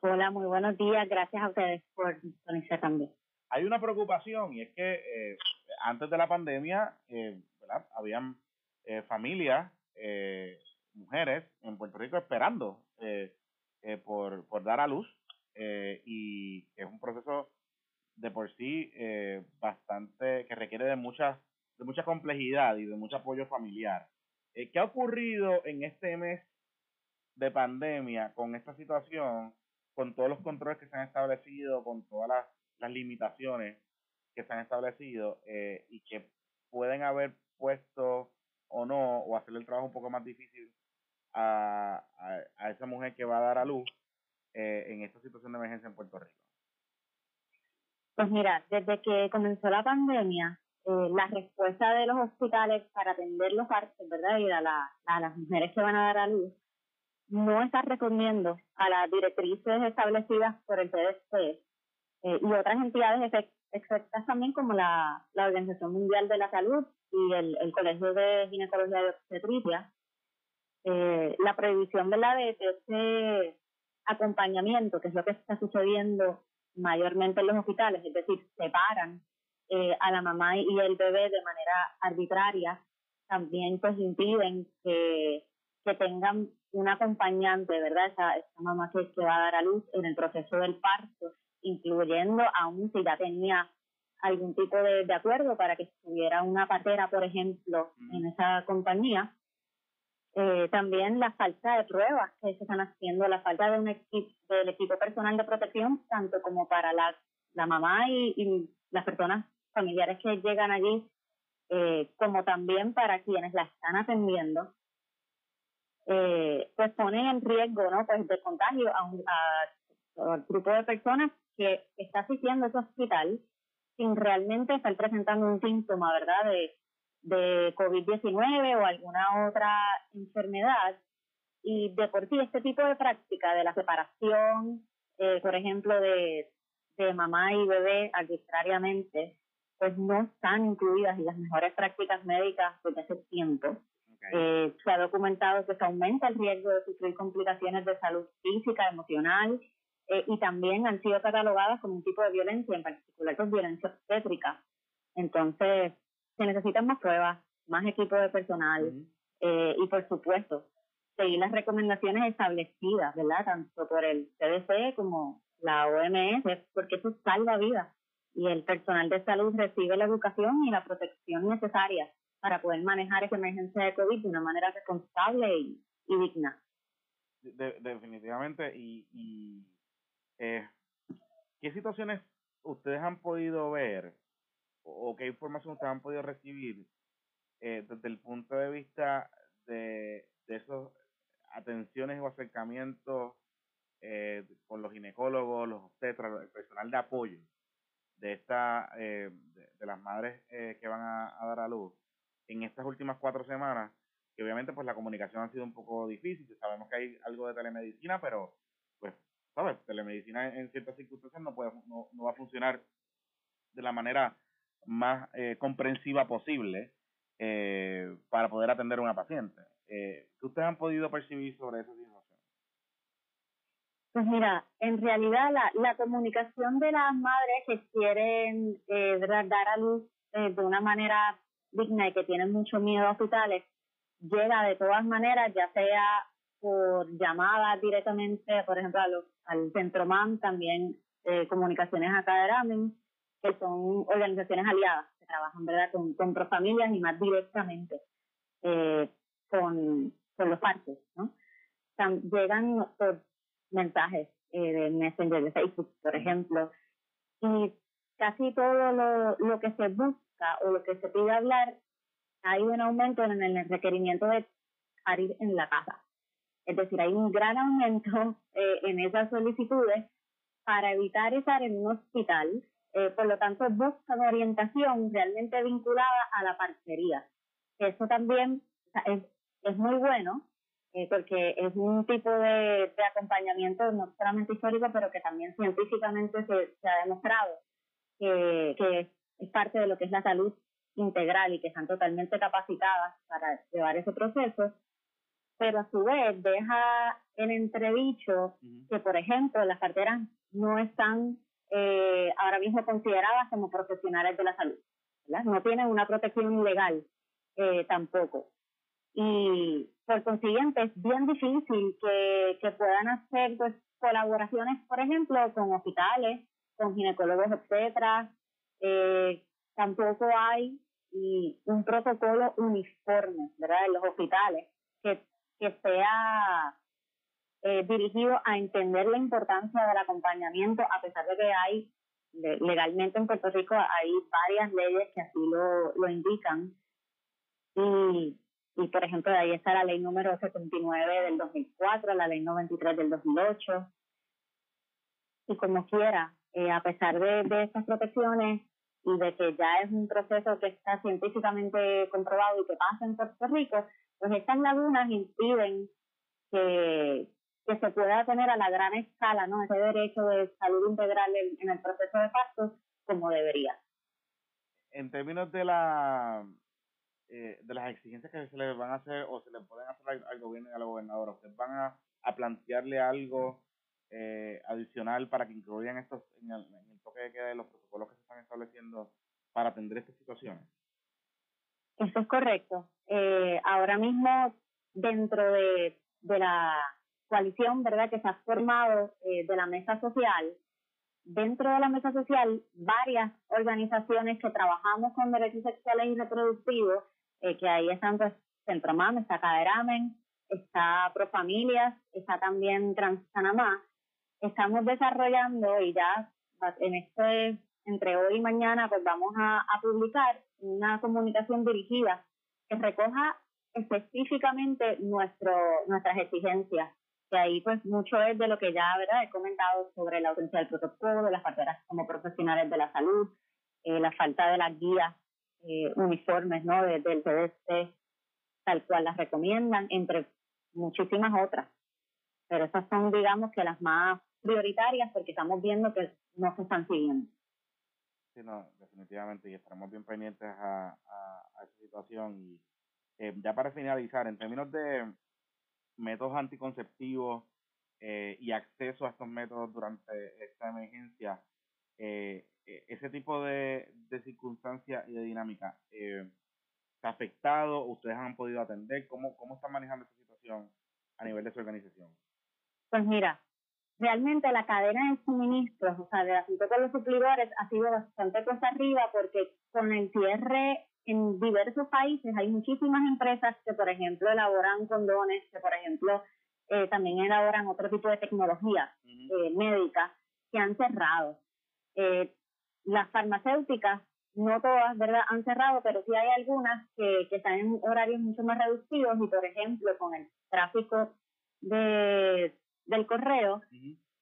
Speaker 6: Hola, muy buenos días. Gracias a ustedes por sintonizar también.
Speaker 3: Hay una preocupación y es que eh, antes de la pandemia, eh. Habían eh, familias, eh, mujeres en Puerto Rico esperando eh, por, por dar a luz y es un proceso de por sí bastante que requiere de mucha de mucha complejidad y de mucho apoyo familiar. ¿Qué ha ocurrido en este mes de pandemia con esta situación con todos los controles que se han establecido, con todas las, limitaciones que se han establecido eh, y que pueden haber puesto o no, o hacerle el trabajo un poco más difícil a, a, esa mujer que va a dar a luz eh, en esta situación de emergencia en Puerto Rico?
Speaker 6: Pues mira, desde que comenzó la pandemia, eh, la respuesta de los hospitales para atender los partos, ¿verdad? Y a, a las mujeres que van a dar a luz, no está respondiendo a las directrices establecidas por el CDC eh, y otras entidades exactas también como la, la Organización Mundial de la Salud y el, el Colegio de Ginecología de Obstetricia, eh, la prohibición de la de ese acompañamiento, que es lo que está sucediendo mayormente en los hospitales, es decir, separan eh, a la mamá y el bebé de manera arbitraria, también pues impiden que, que tengan un acompañante, ¿verdad? Esa, esa mamá que, que va a dar a luz en el proceso del parto, incluyendo aún si ya tenía algún tipo de, de acuerdo para que estuviera una partera, por ejemplo, en esa compañía. Eh, también la falta de pruebas que se están haciendo, la falta de un equipo, del equipo personal de protección, tanto como para la, la mamá y, y las personas familiares que llegan allí, eh, como también para quienes la están atendiendo, eh, pues ponen en riesgo ¿no? pues de contagio a un a, grupo de personas que está asistiendo a ese hospital sin realmente estar presentando un síntoma, ¿verdad?, de, de COVID-19 o alguna otra enfermedad Y de por sí, este tipo de práctica de la separación, eh, por ejemplo, de, de mamá y bebé arbitrariamente, pues no están incluidas en las mejores prácticas médicas desde hace tiempo. Eh, se ha documentado que se aumenta el riesgo de sufrir complicaciones de salud física, emocional, eh, y también han sido catalogadas como un tipo de violencia, en particular con violencia obstétrica. Entonces, se necesitan más pruebas, más equipo de personal eh, y, por supuesto, seguir las recomendaciones establecidas, ¿verdad? Tanto por el CDC como la OMS, porque eso salva vidas y el personal de salud recibe la educación y la protección necesaria para poder manejar esa emergencia de COVID de una manera responsable y, digna.
Speaker 3: definitivamente, y, y eh, ¿qué situaciones ustedes han podido ver o, qué información ustedes han podido recibir eh, desde el punto de vista de, de esos atenciones o acercamientos eh, con los ginecólogos, los obstetras, el personal de apoyo de esta eh, de, las madres eh, que van a, dar a luz en estas últimas cuatro semanas que obviamente pues la comunicación ha sido un poco difícil. Sabemos que hay algo de telemedicina pero pues sabes telemedicina en, ciertas circunstancias no puede no, va a funcionar de la manera más eh, comprensiva posible para poder atender a una paciente. ¿qué ustedes han podido percibir sobre eso
Speaker 6: pues mira, en realidad la, la comunicación de las madres que quieren eh, dar a luz eh, de una manera digna y que tienen mucho miedo a hospitales, llega de todas maneras, ya sea por llamadas directamente, por ejemplo, al Centro MAM, también eh, comunicaciones acá de Ramen, que son organizaciones aliadas que trabajan ¿verdad? con, con familias y más directamente eh, con, con los partos. ¿no? llegan por mensajes eh, de Messenger de Facebook, por ejemplo, y casi todo lo, lo que se busca o lo que se pide hablar, hay un aumento en el requerimiento de parir en la casa. Es decir, hay un gran aumento eh, en esas solicitudes para evitar estar en un hospital. Eh, por lo tanto, buscan orientación realmente vinculada a la parcería. Eso también es, es muy bueno eh, porque es un tipo de, de, acompañamiento no solamente histórico, pero que también científicamente se, se ha demostrado que, que, es parte de lo que es la salud integral y que están totalmente capacitadas para llevar ese proceso, pero a su vez deja en entredicho que, por ejemplo, las carteras no están eh, ahora mismo consideradas como profesionales de la salud, ¿verdad? no tienen una protección legal eh, tampoco. Y por consiguiente, es bien difícil que, que puedan hacer pues, colaboraciones, por ejemplo, con hospitales, con ginecólogos, etcétera. Eh, tampoco hay un protocolo uniforme, ¿verdad? En los hospitales que, que sea eh, dirigido a entender la importancia del acompañamiento, a pesar de que hay legalmente en Puerto Rico hay varias leyes que así lo, lo indican. Y y, por ejemplo, de ahí está la ley número 79 del 2004, la ley 93 del 2008. Y como quiera, eh, a pesar de, de estas protecciones y de que ya es un proceso que está científicamente comprobado y que pasa en Puerto Rico, pues estas lagunas impiden que, que se pueda tener a la gran escala ¿no? ese derecho de salud integral en, en el proceso de parto como debería.
Speaker 3: En términos de la eh, de las exigencias que se les van a hacer o se le pueden hacer al, gobierno y a la gobernadora? ¿Ustedes van a, a plantearle algo eh, adicional para que incluyan estos en el, toque de queda de los protocolos que se están estableciendo para atender estas situaciones?
Speaker 6: Eso es correcto. Eh, ahora mismo, dentro de, de la coalición verdad que se ha formado eh, de la mesa social, dentro de la mesa social, varias organizaciones que trabajamos con derechos sexuales y reproductivos eh, que ahí están pues Centromam, está Caderamen, está Profamilias, está también Transanamá. Estamos desarrollando y ya en este, entre hoy y mañana, pues vamos a, a publicar una comunicación dirigida que recoja específicamente nuestro, nuestras exigencias. Que ahí pues mucho es de lo que ya ¿verdad? he comentado sobre la ausencia del protocolo, las parteras como profesionales de la salud, eh, la falta de las guías eh, uniformes ¿no? del CDC, tal cual las recomiendan, entre muchísimas otras. Pero esas son, digamos, que las más prioritarias porque estamos viendo que no se están siguiendo.
Speaker 3: Sí, no, definitivamente, y estaremos bien pendientes a, a, a esa situación. Y eh, ya para finalizar, en términos de métodos anticonceptivos eh, y acceso a estos métodos durante esta emergencia, eh, eh ese tipo de, de circunstancias y de dinámica, eh, ¿se ha afectado? ¿Ustedes han podido atender? ¿Cómo, ¿Cómo están manejando esta situación a nivel de su organización?
Speaker 6: Pues mira, realmente la cadena de suministros, o sea, de asunto con los suplidores, ha sido bastante cosa arriba porque con el cierre en diversos países hay muchísimas empresas que, por ejemplo, elaboran condones, que, por ejemplo, eh, también elaboran otro tipo de tecnología eh, médica que han cerrado. Eh, las farmacéuticas, no todas, ¿verdad?, han cerrado, pero sí hay algunas que, que están en horarios mucho más reducidos y, por ejemplo, con el tráfico de del correo,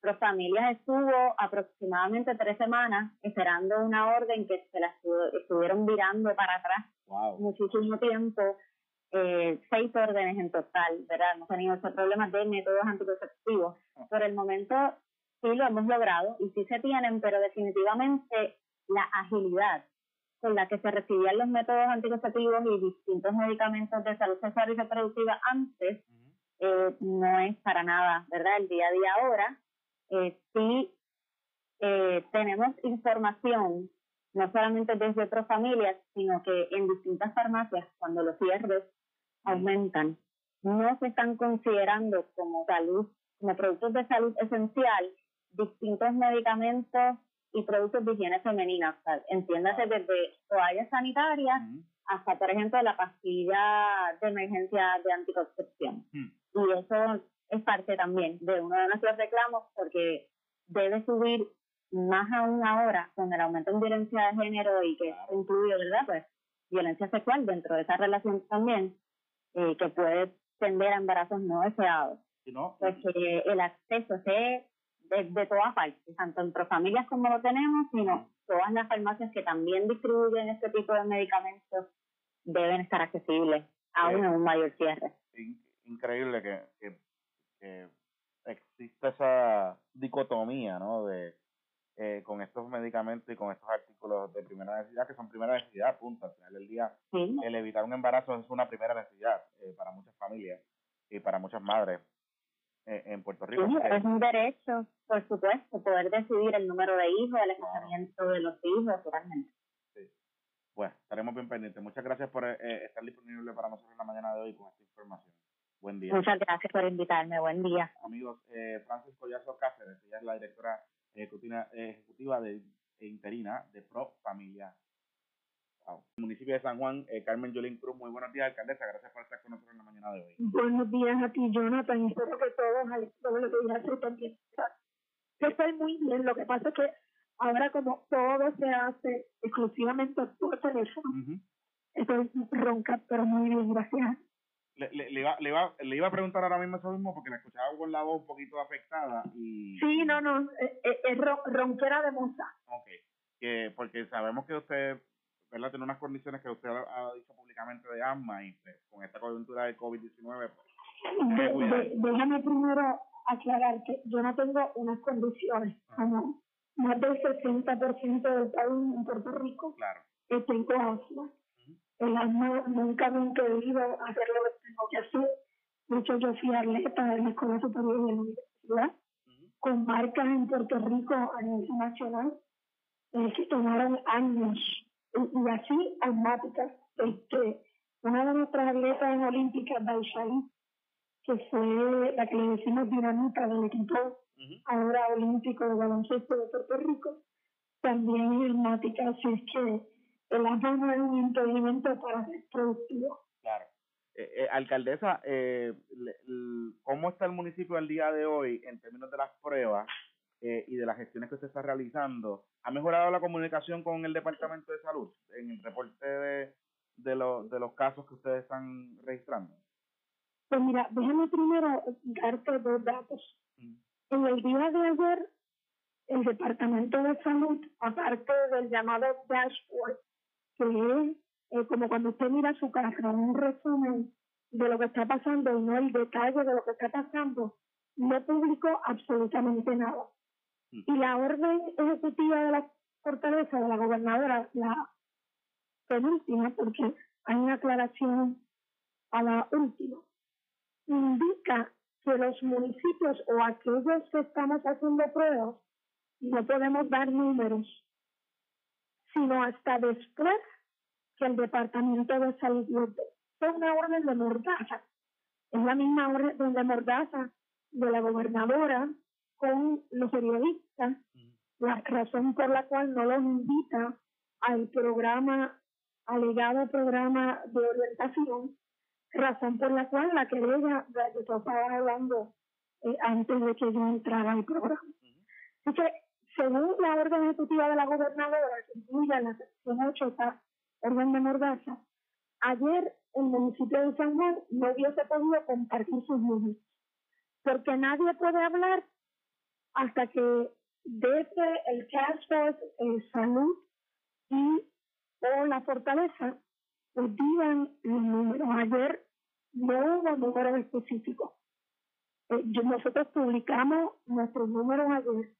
Speaker 6: Profamilias estuvo aproximadamente tres semanas esperando una orden que se la estuvieron virando para atrás muchísimo tiempo, eh, seis órdenes en total, ¿verdad? Hemos tenido ese problema de métodos anticonceptivos. Ah. Por el momento sí lo hemos logrado y sí se tienen, pero definitivamente la agilidad con la que se recibían los métodos anticonceptivos y distintos medicamentos de salud sexual y reproductiva antes eh, no es para nada, ¿verdad? El día a día ahora, eh, sí eh, tenemos información, no solamente desde otras familias, sino que en distintas farmacias, cuando los cierres aumentan, no se están considerando como salud, como productos de salud esencial, distintos medicamentos y productos de higiene femenina. O sea, entiéndase desde toallas sanitarias hasta, por ejemplo, la pastilla de emergencia de anticoncepción. Y eso es parte también de uno de nuestros reclamos porque debe subir más aún ahora con el aumento en violencia de género y que incluye, ¿verdad? Pues violencia sexual dentro de esa relación también, eh, que puede tender a embarazos no deseados.
Speaker 3: no,
Speaker 6: pues que el acceso esté de, de todas partes, tanto en profamilias como lo tenemos, sino todas las farmacias que también distribuyen este tipo de medicamentos deben estar accesibles aún en un mayor cierre
Speaker 3: increíble que, que, que existe esa dicotomía, ¿no? De eh, con estos medicamentos y con estos artículos de primera necesidad, que son primera necesidad, punto. Al final del día, el evitar un embarazo es una primera necesidad eh, para muchas familias y para muchas madres eh, en Puerto Rico.
Speaker 6: Sí, es un derecho, por supuesto, poder decidir el número de hijos, el escogiamiento de los hijos, realmente.
Speaker 3: Sí. Bueno, estaremos bien pendientes. Muchas gracias por estar disponible para nosotros en la mañana de hoy con esta información. Buen día.
Speaker 6: Muchas gracias por invitarme. Buen día.
Speaker 3: Amigos, eh, Francis Collazo Cáceres, ella es la directora ejecutiva, ejecutiva de, e interina de Pro Familia. Wow. Municipio de San Juan, eh, Carmen Yolín Cruz, muy buenos días, alcaldesa. Gracias por estar con nosotros en la mañana de hoy.
Speaker 7: Buenos días a ti, Jonathan. Espero que todos, todo lo que digas también. Yo estoy muy bien. Lo que pasa es que ahora, como todo se hace exclusivamente por teléfono, estoy ronca, pero muy bien, gracias
Speaker 3: le, le, le, iba, le, iba, le iba a preguntar ahora mismo eso mismo porque la escuchaba con la voz un poquito afectada y...
Speaker 7: Sí, no, no, eh, eh, es, ronquera de musa.
Speaker 3: Ok, que, porque sabemos que usted, ¿verdad? Tiene unas condiciones que usted ha, dicho públicamente de asma y pues, con esta coyuntura de COVID-19...
Speaker 7: Pues, déjame primero aclarar que yo no tengo unas condiciones como más del 60% del país en Puerto Rico.
Speaker 3: Claro.
Speaker 7: tengo asma el asma nunca me ha impedido hacer lo que tengo que hacer. De hecho, yo fui atleta de la Escuela Superior de la Universidad, con marcas en Puerto Rico a nivel nacional, eh, que tomaron años, y, así asmáticas. Este, una de nuestras atletas olímpicas, Daishaí, que fue la que le decimos dinamita del equipo ahora olímpico de baloncesto de Puerto Rico, también es asmática, así es que el no es un impedimento para ser productivo.
Speaker 3: Claro. Eh, eh, alcaldesa, eh, ¿cómo está el municipio al día de hoy en términos de las pruebas eh, y de las gestiones que usted está realizando? ¿Ha mejorado la comunicación con el Departamento de Salud en el reporte de, de, de los casos que ustedes están registrando?
Speaker 7: Pues mira, déjame primero darte dos datos. Mm. En el día de ayer, el Departamento de Salud, aparte del llamado dashboard, que es eh, como cuando usted mira su casa, un resumen de lo que está pasando y no el detalle de lo que está pasando, no publicó absolutamente nada. Mm. Y la orden ejecutiva de la fortaleza de la gobernadora, la penúltima, porque hay una aclaración a la última, indica que los municipios o aquellos que estamos haciendo pruebas no podemos dar números, sino hasta después que el Departamento de Salud Es una orden de mordaza. Es la misma orden de mordaza de la gobernadora con los periodistas, la razón por la cual no los invita al programa, alegado programa de orientación, razón por la cual la querella de que estaba hablando eh, antes de que yo entrara al programa. Así que, según la orden ejecutiva de la gobernadora, que incluye la sección 8, esta orden de Mordaza, ayer el municipio de San Juan no hubiese podido compartir sus números, porque nadie puede hablar hasta que desde el el Salud y o la Fortaleza pues digan los números. Ayer no hubo números específicos. Eh, nosotros publicamos nuestros números ayer.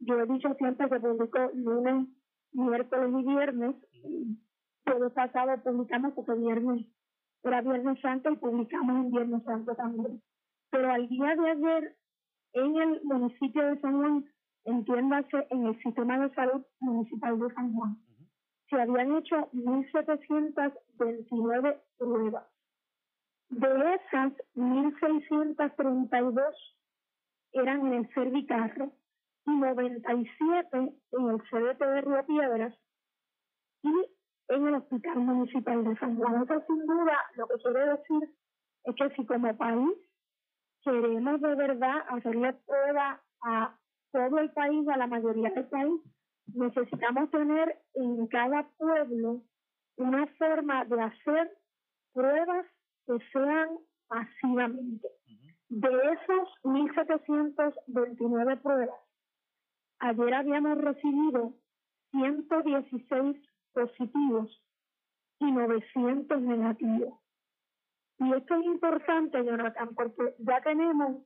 Speaker 7: Yo he dicho siempre que publico lunes, miércoles y viernes. Todo pasado publicamos porque viernes era Viernes Santo y publicamos en Viernes Santo también. Pero al día de ayer, en el municipio de San Juan, entiéndase en el sistema de salud municipal de San Juan, se habían hecho 1.729 pruebas. De esas, 1.632 eran en el Cervicarro y 97 en el CDT de Río Piedras y en el Hospital Municipal de San Juan. Eso sin duda lo que quiere decir es que si como país queremos de verdad hacerle prueba a todo el país, a la mayoría del país, necesitamos tener en cada pueblo una forma de hacer pruebas que sean masivamente. De esos 1.729 pruebas, ayer habíamos recibido 116 positivos y 900 negativos. Y esto es importante, Jonathan, porque ya tenemos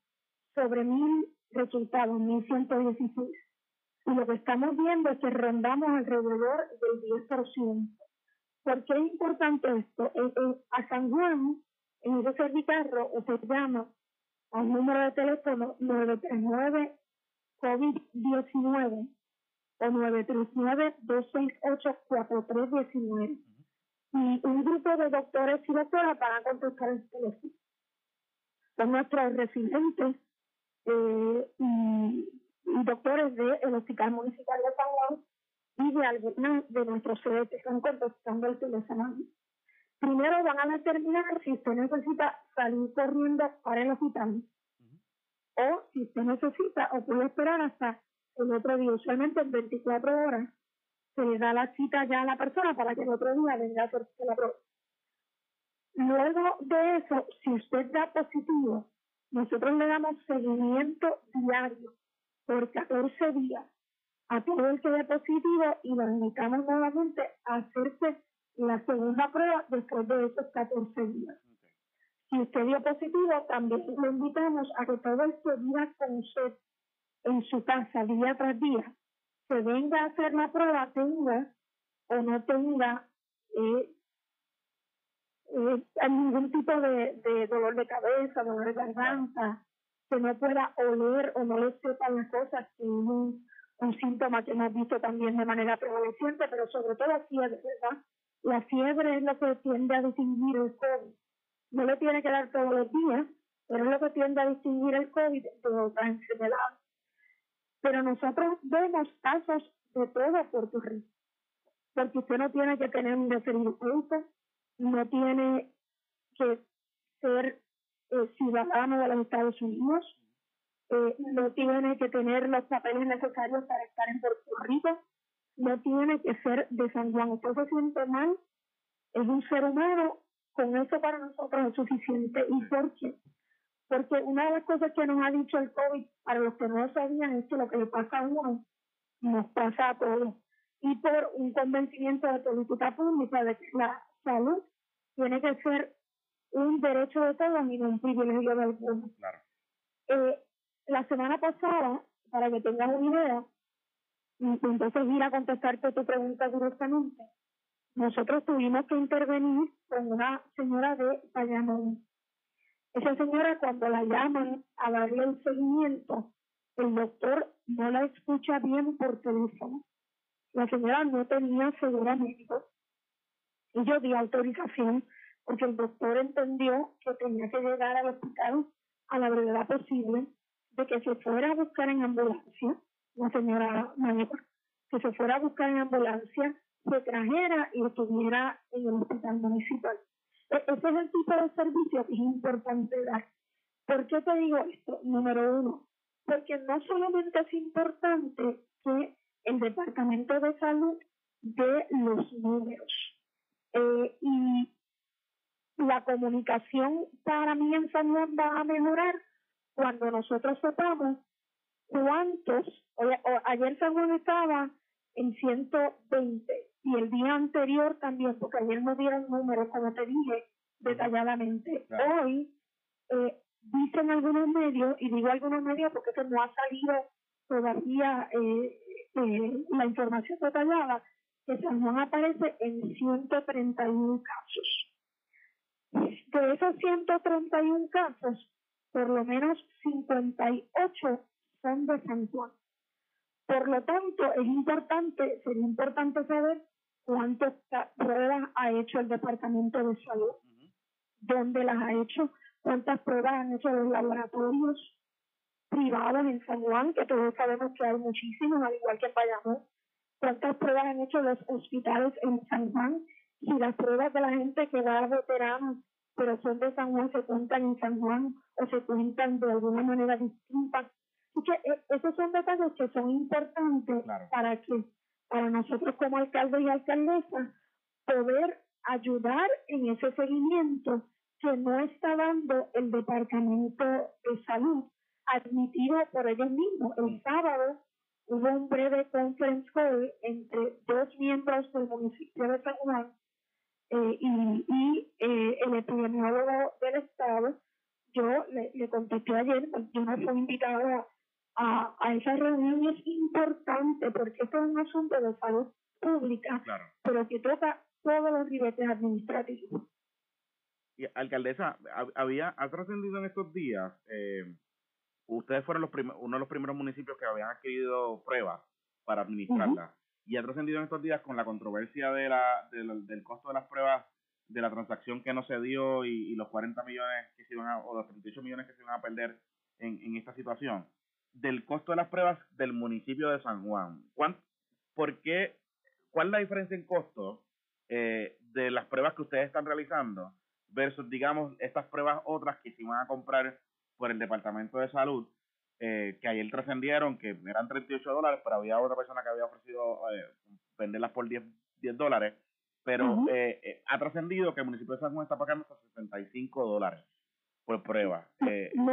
Speaker 7: sobre mil resultados, 1116. Y lo que estamos viendo es que rondamos alrededor del 10%. ¿Por qué es importante esto? a San Juan, en ese servicarro, usted llama al número de teléfono 939 COVID-19 o 939-268-4319. Y un grupo de doctores y doctoras van a contestar el teléfono. Son nuestros residentes eh, y, doctores del Hospital Municipal de San Juan y de algunas de nuestros sedes que están contestando el teléfono. Primero van a determinar si usted necesita salir corriendo para el hospital o si usted necesita o puede esperar hasta el otro día. Usualmente en 24 horas se le da la cita ya a la persona para que el otro día venga a hacerse la prueba. Luego de eso, si usted da positivo, nosotros le damos seguimiento diario por 14 días a todo el que dé positivo y lo invitamos nuevamente a hacerse la segunda prueba después de esos 14 días. Si usted dio positivo, también lo invitamos a que todo el que viva con usted en su casa día tras día, se venga a hacer la prueba, tenga o no tenga eh, eh, ningún tipo de, dolor de cabeza, dolor de garganta, que no pueda oler o no le sepan las cosas, que es un, síntoma que hemos visto también de manera prevaleciente, pero sobre todo fiebre, ¿verdad? La fiebre es lo que tiende a distinguir el COVID. No le tiene que dar todos los días, pero es lo que tiende a distinguir el COVID de otras enfermedades. Pero nosotros vemos casos de todo Puerto Rico. Porque usted no tiene que tener un referido no tiene que ser eh, ciudadano de los Estados Unidos, eh, no tiene que tener los papeles necesarios para estar en Puerto Rico, no tiene que ser de San Juan. Usted se siente mal, es un ser humano, con eso para nosotros es suficiente. ¿Y por qué? Porque una de las cosas que nos ha dicho el COVID, para los que no lo sabían, es que lo que le pasa a uno nos pasa a todos. Y por un convencimiento de política pública de que la salud tiene que ser un derecho de todos y no un privilegio de algunos. Eh, la semana pasada, para que tengas una idea, y entonces ir a contestarte tu pregunta directamente, nosotros tuvimos que intervenir con una señora de Bayamón. Esa señora cuando la llaman a darle el seguimiento, el doctor no la escucha bien por teléfono. La señora no tenía seguro médico. Y yo di autorización porque el doctor entendió que tenía que llegar al hospital a la brevedad posible, de que se fuera a buscar en ambulancia, la señora mayor, que se fuera a buscar en ambulancia, se trajera y estuviera en el hospital municipal. E, ese es el tipo de servicio que es importante dar. ¿Por qué te digo esto? Número uno, porque no solamente es importante que el Departamento de Salud dé los números eh, y la comunicación para mí en San Juan va a mejorar cuando nosotros sepamos cuántos, ayer San Juan estaba en 120 y el día anterior también, porque ayer no dieron números, como te dije detalladamente. Hoy eh, dicen algunos medios, y digo algunos medios porque que no ha salido todavía eh, eh, la información detallada, que San Juan aparece en 131 casos. De esos 131 casos, por lo menos 58 son de San Juan. Por lo tanto, es importante, sería importante saber cuántas pruebas ha hecho el Departamento de Salud, dónde las ha hecho, cuántas pruebas han hecho los laboratorios privados en San Juan, que todos sabemos que hay muchísimos, al igual que en Bayamón, cuántas pruebas han hecho los hospitales en San Juan, si las pruebas de la gente que va a veteranos, pero son de San Juan, se cuentan en San Juan o se cuentan de alguna manera distinta. Así que eh, esos son detalles que son importantes para que, para nosotros como alcaldes y alcaldesas, poder ayudar en ese seguimiento que no está dando el Departamento de Salud, admitido por ellos mismos. El sábado hubo un breve conference call entre dos miembros del municipio de San Juan eh, y, eh, el epidemiólogo del Estado. Yo le, le contesté ayer, yo no fui invitada a, a esa reunión es importante porque esto es un asunto de salud pública, pero que toca todos los niveles administrativos.
Speaker 3: Y, alcaldesa, había, ha trascendido en estos días, eh, ustedes fueron los uno de los primeros municipios que habían adquirido pruebas para administrarlas. Y ha trascendido en estos días con la controversia de la, del costo de las pruebas de la transacción que no se dio y, los 40 millones que se iban a, o los 38 millones que se iban a perder en, en esta situación. Del costo de las pruebas del municipio de San Juan. ¿Cuán, ¿Por qué? ¿Cuál es la diferencia en costo eh, de las pruebas que ustedes están realizando versus, digamos, estas pruebas otras que se iban a comprar por el Departamento de Salud, eh, que ayer trascendieron que eran 38 dólares, pero había otra persona que había ofrecido eh, venderlas por 10, 10 dólares, pero eh, ha trascendido que el municipio de San Juan está pagando hasta 65 dólares por prueba.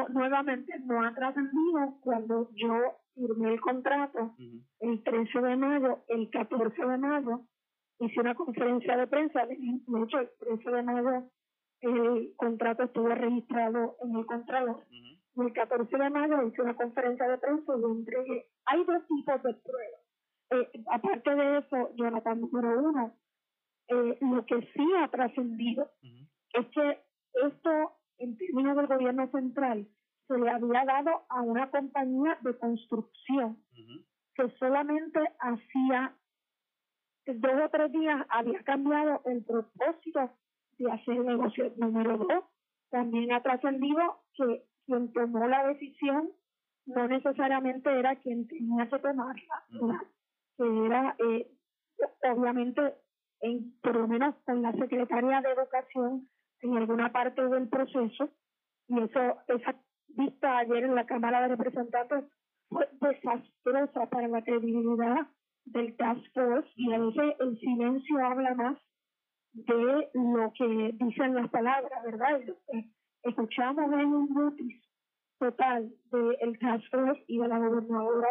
Speaker 7: nuevamente, no ha trascendido cuando yo firmé el contrato el 13 de mayo, el 14 de mayo, hice una conferencia de prensa, de hecho el 13 de mayo el contrato estuvo registrado en el Contralor. El 14 de mayo hice una conferencia de prensa y entregué. Hay dos tipos de pruebas. Eh, aparte de eso, Jonathan, número uno, eh, lo que sí ha trascendido es que esto, en términos del gobierno central, se le había dado a una compañía de construcción que solamente hacía dos o tres días había cambiado el propósito de hacer negocio. Número dos, también ha trascendido que quien tomó la decisión no necesariamente era quien tenía que tomarla, que era eh, obviamente, en, por lo menos con la Secretaría de Educación en alguna parte del proceso, y eso, esa vista ayer en la Cámara de Representantes fue desastrosa para la credibilidad del Task Force, y a veces el silencio habla más de lo que dicen las palabras, ¿verdad? que escuchamos en un notice total del Task Force y de la gobernadora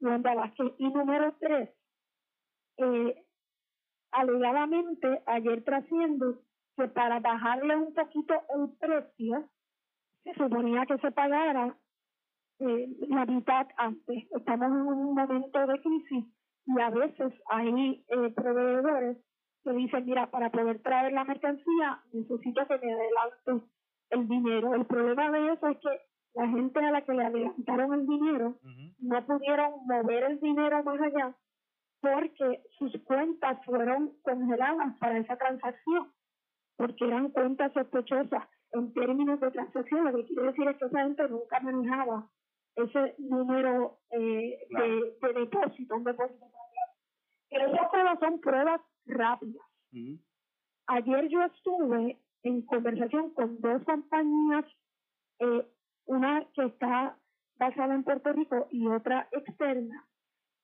Speaker 7: Wanda Vázquez. Y número tres, eh, alegadamente ayer trasciende que para bajarle un poquito el precio, se suponía que se pagara eh, la mitad antes. Estamos en un momento de crisis y a veces hay eh, proveedores que dicen, mira, para poder traer la mercancía necesito que me adelante el dinero. El problema de eso es que la gente a la que le adelantaron el dinero no pudieron mover el dinero más allá porque sus cuentas fueron congeladas para esa transacción, porque eran cuentas sospechosas en términos de transacción. Lo que quiere decir es que esa gente nunca manejaba ese número eh, de, depósito, un depósito. Pero esas pruebas son pruebas rápidas. Ayer yo estuve en conversación con dos compañías, eh, una que está basada en Puerto Rico y otra externa,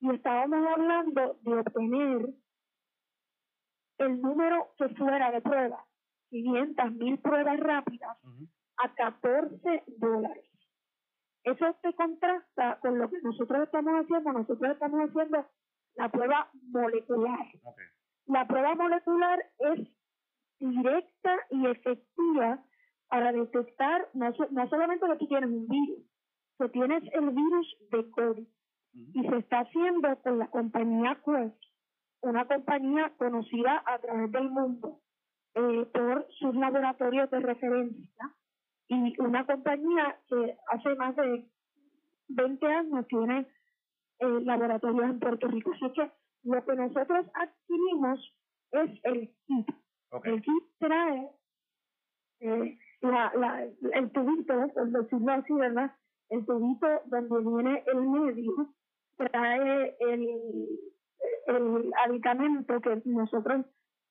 Speaker 7: y estábamos hablando de obtener el número que fuera de pruebas, 500 mil pruebas rápidas, a 14 dólares. Eso se contrasta con lo que nosotros estamos haciendo. Nosotros estamos haciendo la prueba molecular. La prueba molecular es directa y efectiva para detectar no, no solamente que tú tienes un virus, que tienes el virus de COVID. Y se está haciendo con la compañía Quest, una compañía conocida a través del mundo eh, por sus laboratorios de referencia y una compañía que hace más de 20 años tiene eh, laboratorios en Puerto Rico. Así que lo que nosotros adquirimos es el kit. El kit trae eh, la, la, el tubito, por decirlo así, ¿verdad? El tubito donde viene el medio, trae el, el aditamento que nosotros,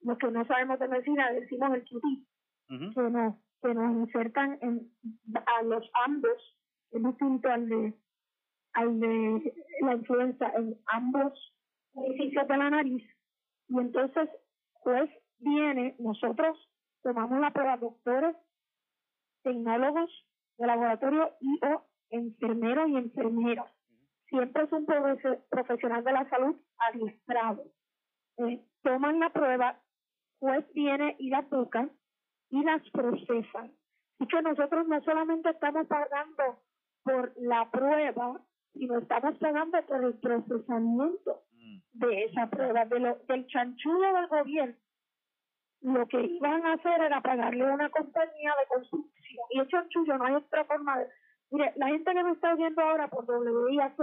Speaker 7: los que no sabemos de medicina, decimos el kit, que, nos, que nos insertan en, a los ambos, es distinto al de, al de la influenza, en ambos orificios de la nariz. Y entonces, pues viene, nosotros tomamos la prueba, doctores, tecnólogos de laboratorio y o enfermeros y enfermeras. Siempre es un profesional de la salud adiestrado. Eh, toman la prueba, pues viene y la tocan y las procesan. Y que nosotros no solamente estamos pagando por la prueba, sino estamos pagando por el procesamiento mm. de esa prueba, de lo, del chanchullo del gobierno lo que iban a hacer era pagarle a una compañía de construcción. Y eso chanchullo no hay otra forma de... Mire, la gente que me está viendo ahora por WIAC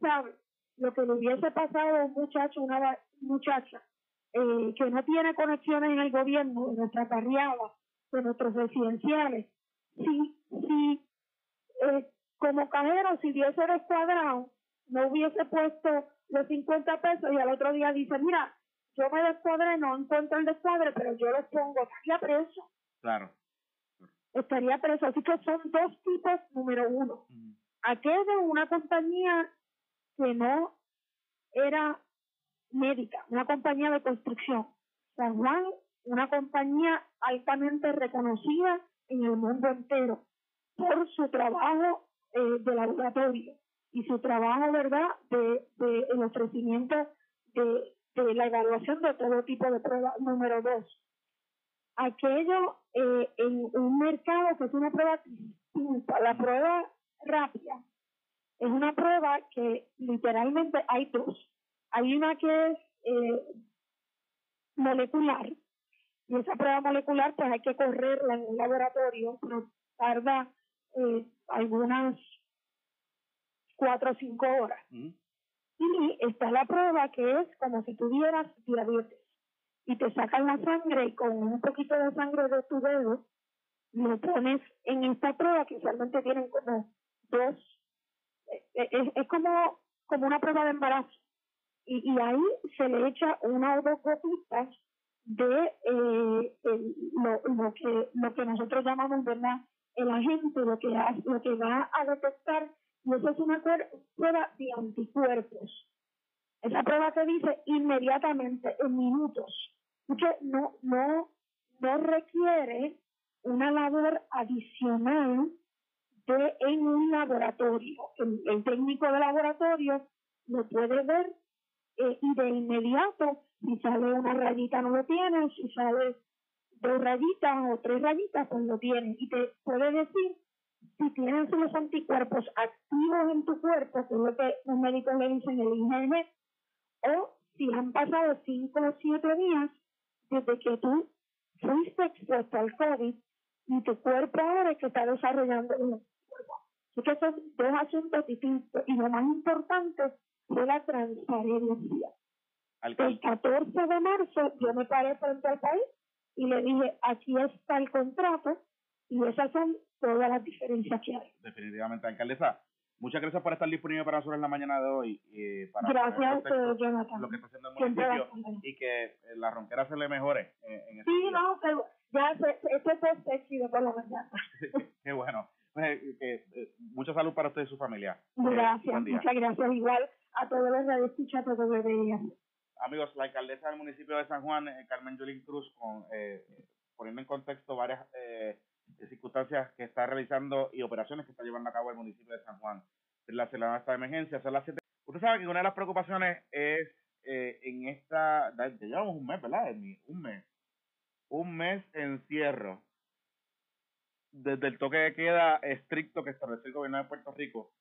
Speaker 7: sabe lo que le hubiese pasado a un muchacho, una muchacha eh, que no tiene conexiones en el gobierno, en nuestras barriadas, en nuestros residenciales. Si, si eh, como cajero, si hubiese descuadrado, no hubiese puesto los 50 pesos y al otro día dice, mira, yo me descuadré, no encuentro el descuadre, pero yo los pongo, estaría preso.
Speaker 3: Claro.
Speaker 7: Estaría preso. Así que son dos tipos, número uno. Aquel de una compañía que no era médica, una compañía de construcción. San Juan, una compañía altamente reconocida en el mundo entero por su trabajo eh, de laboratorio y su trabajo, ¿verdad?, de, el ofrecimiento de de la evaluación de todo tipo de pruebas. Número dos, aquello eh, en un mercado que es una prueba distinta. La prueba rápida es una prueba que literalmente hay dos. Hay una que es eh, molecular y esa prueba molecular pues hay que correrla en un laboratorio, pero tarda eh, algunas cuatro o cinco horas. Y está la prueba que es como si tuvieras diabetes. Y te sacan la sangre y con un poquito de sangre de tu dedo lo pones en esta prueba que usualmente tienen como dos, eh, eh, es, como, como una prueba de embarazo. Y, ahí se le echa una o dos gotitas de eh, lo, que, lo que nosotros llamamos, ¿verdad? El agente, lo que, lo que va a detectar y eso es una prueba de anticuerpos. Esa prueba se dice inmediatamente, en minutos. No, no, no requiere una labor adicional de en un laboratorio. El, técnico de laboratorio lo puede ver eh, y de inmediato, si sale una rayita no lo tiene, si sale dos rayitas o tres rayitas, pues lo tienes. Y te puede decir si tienes los anticuerpos activos en tu cuerpo, que es lo que los médicos le dicen el IgG, o si han pasado cinco o siete días desde que tú fuiste expuesto al COVID y tu cuerpo ahora es que está desarrollando un cuerpo. Así que son dos asuntos distintos y lo más importante fue la transparencia. El 14 de marzo yo me paré frente al país y le dije, aquí está el contrato y esas son todas las diferencias que hay.
Speaker 3: Definitivamente, alcaldesa. Muchas gracias por estar disponible para nosotros en la mañana de hoy. Eh, para
Speaker 7: gracias a Jonathan.
Speaker 3: Lo que está haciendo el municipio y que eh, la ronquera se le mejore. Eh, en
Speaker 7: sí, no, pero ya esto es sexy de por la mañana.
Speaker 3: Qué bueno. Pues, eh, eh, mucha salud para usted y su familia.
Speaker 7: Gracias, muchas gracias. Igual a todos los que escuchan, a todos los
Speaker 3: Amigos, la alcaldesa del municipio de San Juan, Carmen Yulín Cruz, con, poniendo en contexto varias circunstancias que está realizando y operaciones que está llevando a cabo el municipio de San Juan relacionadas a esta emergencia. Son las siete. Usted sabe que una de las preocupaciones es eh, en esta, ya llevamos un mes, ¿verdad? Un mes. Un mes encierro desde el toque de queda estricto que estableció el gobierno de Puerto Rico.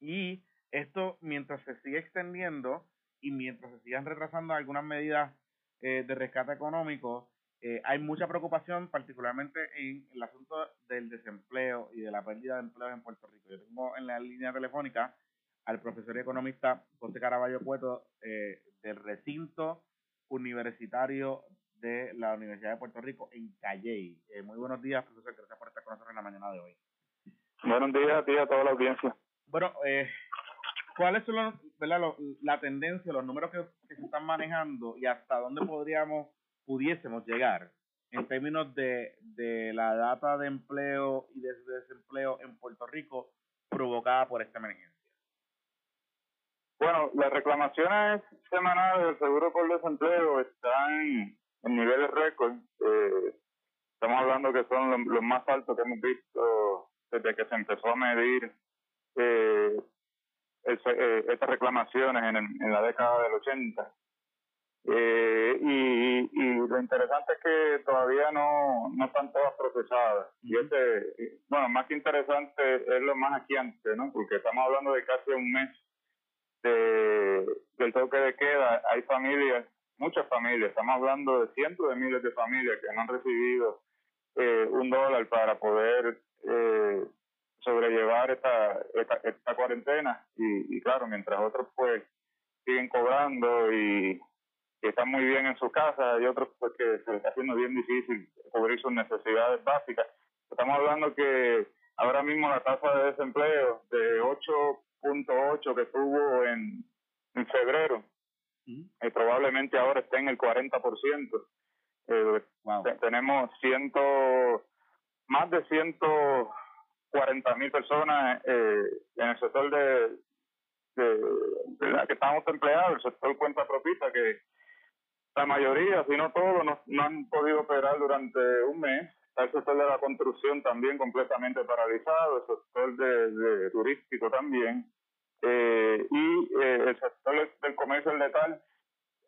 Speaker 3: Y esto, mientras se sigue extendiendo y mientras se sigan retrasando algunas medidas eh, de rescate económico, eh, hay mucha preocupación, particularmente en el asunto del desempleo y de la pérdida de empleos en Puerto Rico. Yo tengo en la línea telefónica al profesor y economista José Caraballo Cueto eh, del recinto universitario de la Universidad de Puerto Rico en Calley. Eh, muy buenos días, profesor. Gracias por estar con nosotros en la mañana de hoy.
Speaker 8: Buenos días a ti a toda la audiencia.
Speaker 3: Bueno, eh, ¿cuáles son los, la tendencia, los números que, que se están manejando y hasta dónde podríamos pudiésemos llegar en términos de, de la data de empleo y de desempleo en Puerto Rico provocada por esta emergencia?
Speaker 8: Bueno, las reclamaciones semanales del seguro por desempleo están en niveles récord. Eh, estamos hablando que son los, más altos que hemos visto desde que se empezó a medir eh, eh estas reclamaciones en, en la década del 80. Eh, y, y lo interesante es que todavía no, no están todas procesadas. Y este, bueno, más que interesante es lo más antes, ¿no? Porque estamos hablando de casi un mes de, del toque de queda. Hay familias, muchas familias, estamos hablando de cientos de miles de familias que no han recibido eh, un dólar para poder eh, sobrellevar esta, esta, cuarentena y, claro, mientras otros pues siguen cobrando y, están muy bien en su casa, hay otros pues que se les está haciendo bien difícil cubrir sus necesidades básicas. Estamos hablando que ahora mismo la tasa de desempleo de 8.8 que tuvo en, febrero, ¿Mm? eh, probablemente ahora esté en el 40%. Eh. Tenemos ciento, más de ciento 40.000 personas eh, en el sector de, la que estamos empleados, el sector cuenta propita, que la mayoría, si no todos, no, no han podido operar durante un mes. Está el sector de la construcción también completamente paralizado, el sector de, turístico también, eh, y eh, el sector del comercio al detalle,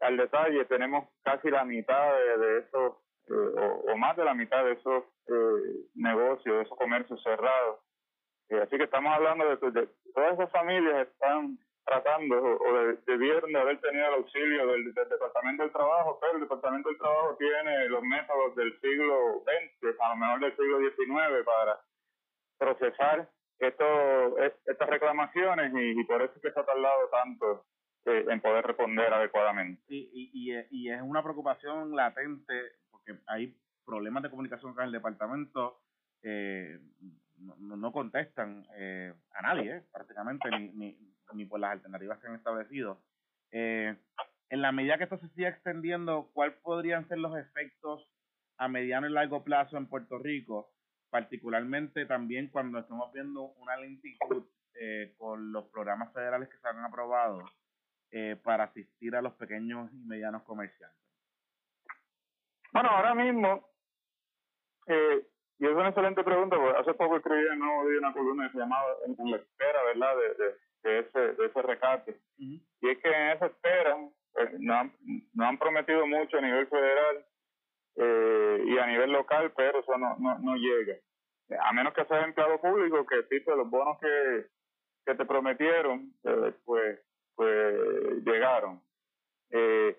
Speaker 8: al detalle tenemos casi la mitad de esos eh, o, más de la mitad de esos negocios, de esos comercios cerrados. así que estamos hablando de, todas esas familias están tratando o, debieron de haber tenido el auxilio del, Departamento del Trabajo, pero el Departamento del Trabajo tiene los métodos del siglo XX, a lo mejor del siglo XIX, para procesar esto, estas reclamaciones y, por eso es que está tardado tanto eh, en poder responder adecuadamente.
Speaker 3: y, y es una preocupación latente porque hay problemas de comunicación con el departamento. Eh, no, no contestan eh, a nadie, prácticamente, ni, ni, ni por las alternativas que han establecido. Eh, en la medida que esto se siga extendiendo, ¿cuáles podrían ser los efectos a mediano y largo plazo en Puerto Rico? Particularmente también cuando estamos viendo una lentitud eh, con los programas federales que se han aprobado eh, para asistir a los pequeños y medianos comerciantes.
Speaker 8: Bueno, ahora mismo, eh, y es una excelente pregunta, porque hace poco escribí en nuevo día una columna que se llamaba En la espera, ¿verdad?, de de ese, de ese rescate. Y es que en esa espera eh, no, han, no han prometido mucho a nivel federal eh, y a nivel local, pero eso no, no, no llega. A menos que seas empleado público, que tipo los bonos que, que te prometieron, eh, pues, pues llegaron. Eh,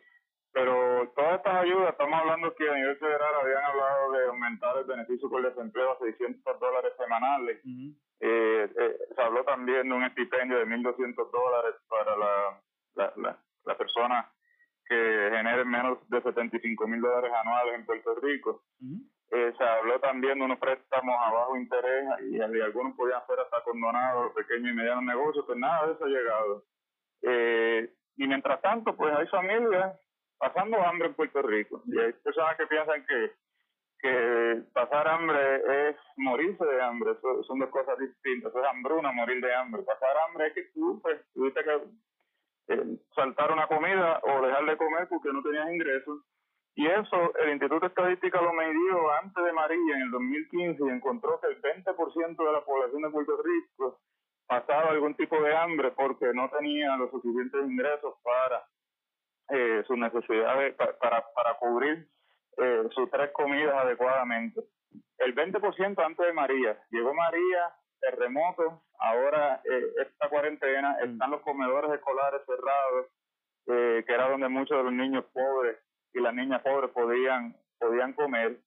Speaker 8: pero todas estas ayudas, estamos hablando que a nivel federal habían hablado de aumentar el beneficio por desempleo a 600 dólares semanales. eh, eh, se habló también de un estipendio de 1.200 dólares para la, la, la, la persona que genere menos de 75 mil dólares anuales en Puerto Rico. eh, se habló también de unos préstamos a bajo interés y, y algunos podían ser hasta condonados, pequeños y medianos negocios, pues nada de eso ha llegado. Eh, y mientras tanto, pues hay familias pasando hambre en Puerto Rico. Y hay personas que piensan que, que pasar hambre es morirse de hambre. Eso, son dos cosas distintas. Eso es hambruna, morir de hambre. Pasar hambre es que tú pues, tuviste que eh, saltar una comida o dejar de comer porque no tenías ingresos. Y eso el Instituto de Estadística lo midió antes de María en el 2015 y encontró que el 20% de la población de Puerto Rico pasaba algún tipo de hambre porque no tenía los suficientes ingresos para eh, sus necesidades, pa- para, para cubrir eh, sus tres comidas adecuadamente. El 20% antes de María. Llegó María, terremoto, ahora eh, esta cuarentena, están los comedores escolares cerrados, eh, que era donde muchos de los niños pobres y las niñas pobres podían, podían comer.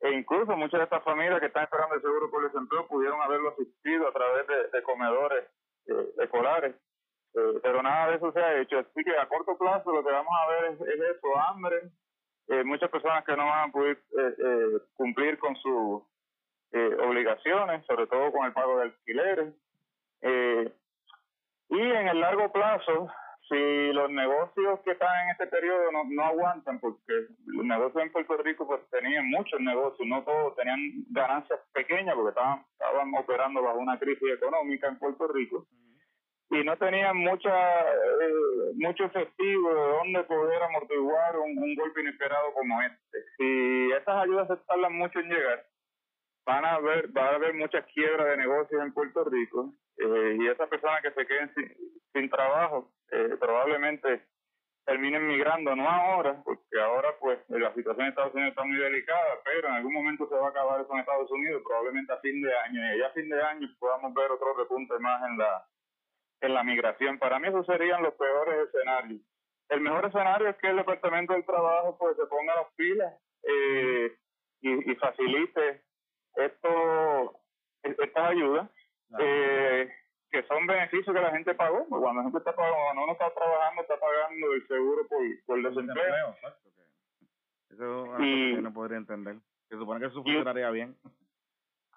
Speaker 8: E incluso muchas de estas familias que están esperando el seguro por desempleo pudieron haberlo asistido a través de, de comedores eh, escolares. Eh, pero nada de eso se ha hecho. Así que a corto plazo lo que vamos a ver es, es eso, hambre, eh, muchas personas que no van a poder eh, eh, cumplir con sus eh, obligaciones, sobre todo con el pago de alquileres. Y en el largo plazo, si los negocios que están en este periodo no, no aguantan, porque los negocios en Puerto Rico pues tenían muchos negocios, no todos tenían ganancias pequeñas porque estaban, estaban operando bajo una crisis económica en Puerto Rico y no tenían mucha eh, mucho efectivo de dónde poder amortiguar un, un golpe inesperado como este. Si estas ayudas se tardan mucho en llegar, van a haber, va a haber muchas quiebras de negocios en Puerto Rico eh, y esas personas que se queden sin, trabajo eh, probablemente terminen migrando, no ahora, porque ahora pues la situación en Estados Unidos está muy delicada, pero en algún momento se va a acabar eso en Estados Unidos, probablemente a fin de año, y ya a fin de año podamos ver otro repunte más en la en la migración. Para mí esos serían los peores escenarios. El mejor escenario es que el Departamento del Trabajo pues se ponga las pilas eh, y, y facilite esto, estas ayudas, eh, que son beneficios que la gente pagó. Cuando la gente está pagando, cuando uno está trabajando, está pagando el seguro por, por desempleo.
Speaker 3: exacto, que Eso es algo
Speaker 8: Y-
Speaker 3: que no podría entender. Se supone que eso funcionaría bien.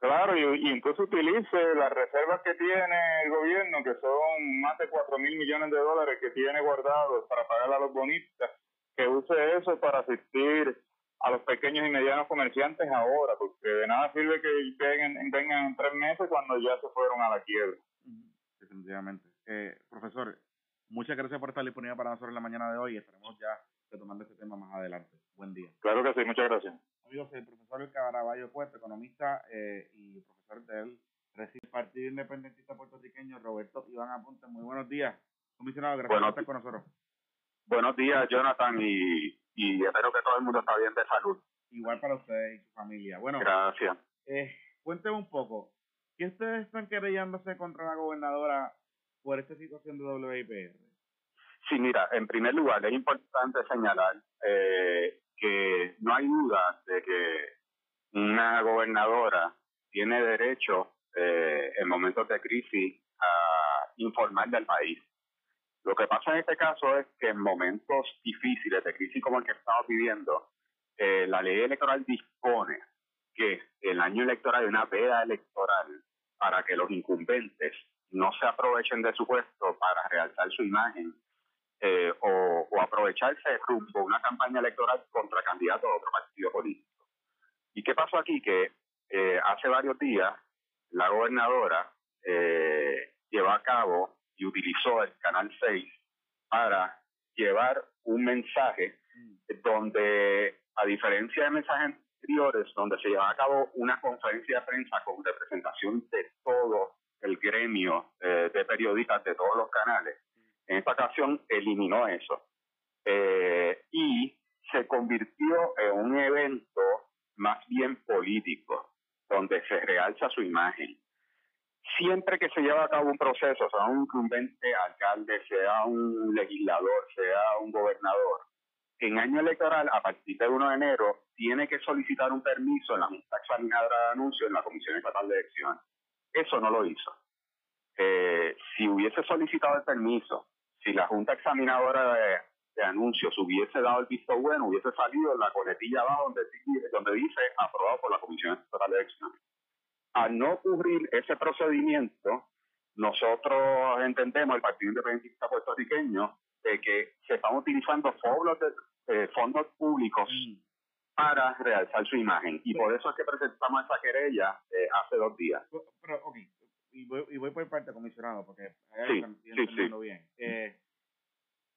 Speaker 8: Claro, y, y incluso utilice las reservas que tiene el gobierno, que son más de cuatro mil millones de dólares que tiene guardados para pagar a los bonistas, que use eso para asistir a los pequeños y medianos comerciantes ahora, porque de nada sirve que vengan, vengan en tres meses cuando ya se fueron a la quiebra.
Speaker 3: Definitivamente. Eh, profesor, muchas gracias por estar disponible para nosotros en la mañana de hoy y estaremos ya retomando este tema más adelante. Buen día.
Speaker 8: Claro que sí, muchas gracias.
Speaker 3: Amigos, el profesor Caraballo Puerto, economista eh, y profesor del Partido Independentista Puertorriqueño, Roberto Iván Aponte. Muy buenos días. Comisionado, gracias por estar con nosotros.
Speaker 9: Buenos días, Jonathan, y, y espero que todo el mundo está bien de salud.
Speaker 3: Igual para usted y su familia. Bueno,
Speaker 9: Gracias.
Speaker 3: eh, cuénteme un poco. ¿Qué ustedes están querellándose contra la gobernadora por esta situación de WIPR?
Speaker 9: Sí, mira, en primer lugar, es importante señalar eh, que no hay duda de que una gobernadora tiene derecho eh, en momentos de crisis a informarle al país. Lo que pasa en este caso es que en momentos difíciles de crisis como el que estamos viviendo, eh, la ley electoral dispone que el año electoral hay una veda electoral para que los incumbentes no se aprovechen de su puesto para realzar su imagen eh, o, o aprovecharse rumbo a una campaña electoral contra candidatos de otro partido político. ¿Y qué pasó aquí? Que eh, hace varios días la gobernadora eh, llevó a cabo y utilizó el Canal 6 para llevar un mensaje donde, a diferencia de mensajes anteriores, donde se llevaba a cabo una conferencia de prensa con representación de todo el gremio eh, de periodistas de todos los canales, en esta ocasión eliminó eso eh, y se convirtió en un evento más bien político, donde se realza su imagen. Siempre que se lleva a cabo un proceso, sea un incumbente alcalde, sea un legislador, sea un gobernador, en año electoral, a partir del 1 de enero, tiene que solicitar un permiso en la Junta Examinadora de Anuncios en la Comisión Estatal de Elecciones. Eso no lo hizo. Eh, si hubiese solicitado el permiso, si la Junta Examinadora de, Anuncios hubiese dado el visto bueno, hubiese salido en la coletilla abajo donde, donde dice aprobado por la Comisión Estatal de Elecciones. Al no ocurrir ese procedimiento, nosotros entendemos, el Partido Independentista Puertorriqueño, de que se están utilizando fondos, de, eh, fondos públicos mm. para realzar su imagen. Y por eso es que presentamos esa querella eh, hace dos días.
Speaker 3: Pero, y voy, y voy por parte comisionado, porque
Speaker 9: sí, sí,
Speaker 3: bien. Eh,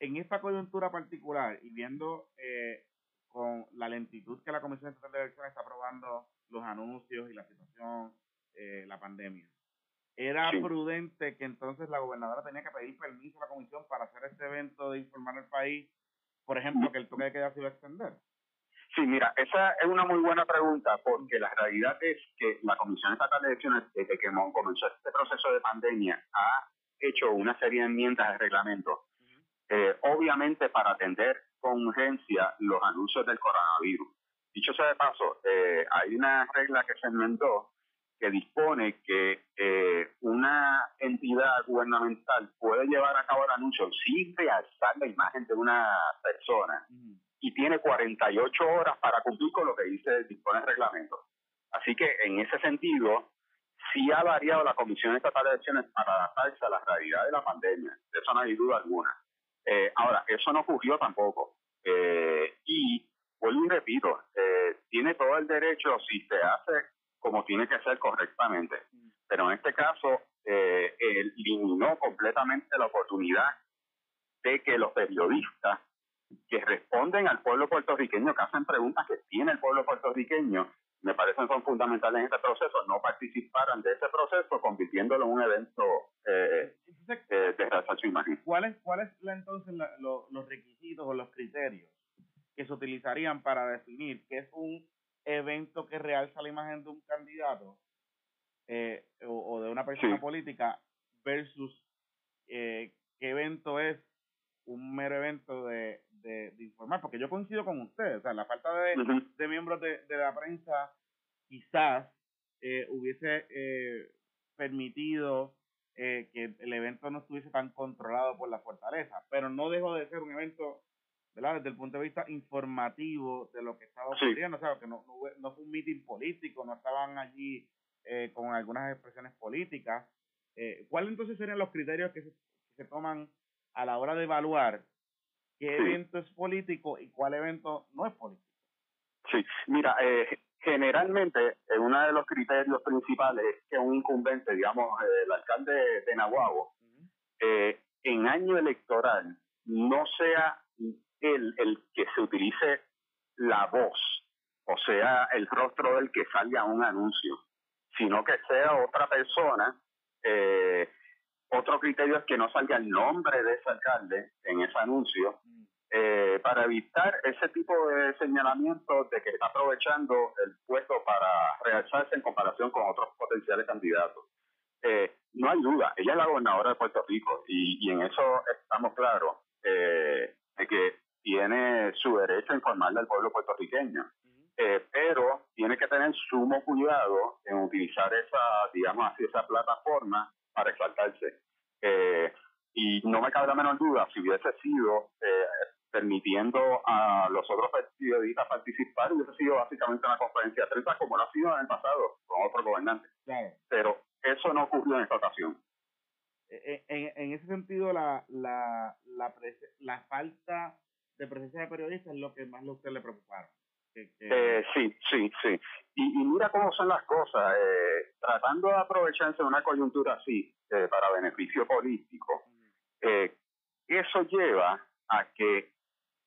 Speaker 3: en esta coyuntura particular y viendo eh, con la lentitud que la Comisión Estatal de Elecciones está aprobando los anuncios y la situación, eh, la pandemia, era prudente que entonces la gobernadora tenía que pedir permiso a la comisión para hacer este evento de informar al país, por ejemplo, que el toque de queda se iba a extender.
Speaker 9: Sí, mira, esa es una muy buena pregunta porque la realidad es que la Comisión Estatal de Elecciones, desde que comenzó este proceso de pandemia, ha hecho una serie de enmiendas al reglamento, eh, obviamente para atender con urgencia los anuncios del coronavirus. Dicho sea de paso, eh, hay una regla que se enmendó que dispone que eh, una entidad gubernamental puede llevar a cabo el anuncio sin realzar la imagen de una persona y tiene 48 horas para cumplir con lo que dice dispone el reglamento. Así que en ese sentido, sí ha variado la Comisión Estatal de Elecciones para adaptarse a la realidad de la pandemia, de eso no hay duda alguna. Eh, ahora, eso no ocurrió tampoco. Eh, y vuelvo y repito, eh, tiene todo el derecho si se hace como tiene que ser correctamente. Pero en este caso, eliminó completamente la oportunidad de que los periodistas que responden al pueblo puertorriqueño, que hacen preguntas que tiene el pueblo puertorriqueño, me parecen son fundamentales en este proceso, no participaran de ese proceso convirtiéndolo en un evento eh, eh de su imagen.
Speaker 3: ¿Cuáles cuáles entonces los requisitos o los criterios que se utilizarían para definir qué es un evento que realza la imagen de un candidato eh, o, de una persona política versus eh, qué evento es un mero evento de, de, informar, porque yo coincido con usted, o sea, la falta de, de miembros de, de, la prensa quizás eh, hubiese eh, permitido eh, que el evento no estuviese tan controlado por la fortaleza, pero no dejó de ser un evento, ¿verdad? Desde el punto de vista informativo de lo que estaba ocurriendo, o sea, que no, no, fue un meeting político, no estaban allí con algunas expresiones políticas. ¿Cuáles entonces serían los criterios que se, que se toman a la hora de evaluar qué evento es político y cuál evento no es político.
Speaker 9: Sí, mira, eh, generalmente eh, uno de los criterios principales es que un incumbente, digamos, eh, el alcalde de Nahuabo, en año electoral no sea el, el que se utilice la voz, o sea, el rostro del que salga un anuncio, sino que sea otra persona eh, otro criterio es que no salga el nombre de ese alcalde en ese anuncio eh, para evitar ese tipo de señalamientos de que está aprovechando el puesto para realzarse en comparación con otros potenciales candidatos. Eh, no hay duda, ella es la gobernadora de Puerto Rico y, en eso estamos claros eh, de que tiene su derecho a informarle al pueblo puertorriqueño. pero tiene que tener sumo cuidado en utilizar esa, digamos así, esa plataforma para exaltarse. Eh, y no me cabe la menor duda, si hubiese sido eh, permitiendo a los otros periodistas participar, hubiese sido básicamente una conferencia de prensa como lo ha sido en el pasado con otros gobernantes. Pero eso no ocurrió en esta ocasión.
Speaker 3: E, e, en, en ese sentido, la, la, la, la falta de presencia de periodistas es lo que más a usted le preocuparon.
Speaker 9: Eh, sí, sí, sí. Y, y, mira cómo son las cosas. Eh, tratando de aprovecharse de una coyuntura así eh, para beneficio político, eh, eso lleva a que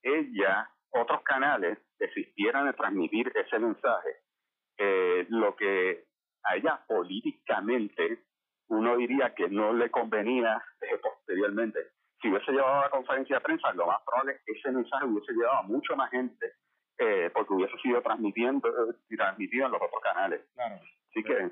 Speaker 9: ella, otros canales, desistieran de transmitir ese mensaje. lo que a ella políticamente uno diría que no le convenía posteriormente. Si hubiese llevado a la conferencia de prensa, lo más probable es que ese mensaje hubiese llevado a mucho más gente eh, porque hubiese sido transmitiendo, transmitido en los otros canales.
Speaker 3: Claro.
Speaker 9: Así que...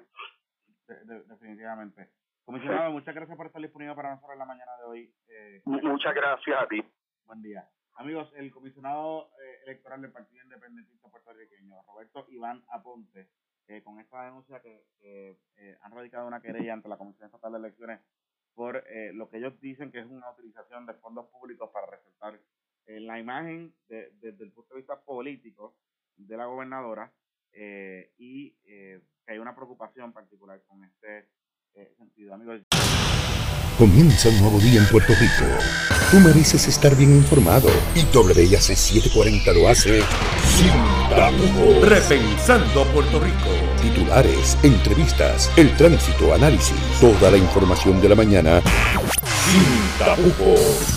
Speaker 3: definitivamente. Comisionado, muchas gracias por estar disponible para nosotros en la mañana de hoy. Eh,
Speaker 9: muchas gracias a ti.
Speaker 3: Buen día. Amigos, el comisionado eh, electoral del Partido Independentista Puertorriqueño, Roberto Iván Aponte, eh, con esta denuncia que eh, han radicado una querella ante la Comisión Estatal de Elecciones por lo que ellos dicen que es una utilización de fondos públicos para resaltar la imagen desde el punto de vista político de la gobernadora y que hay una preocupación particular con este sentido. Amigos,
Speaker 1: Comienza un nuevo día en Puerto Rico. Tú mereces estar bien informado y WIAC 740 lo hace sin tapujos. Repensando Puerto Rico. Titulares, entrevistas, el tránsito, análisis, toda la información de la mañana sin tapujos.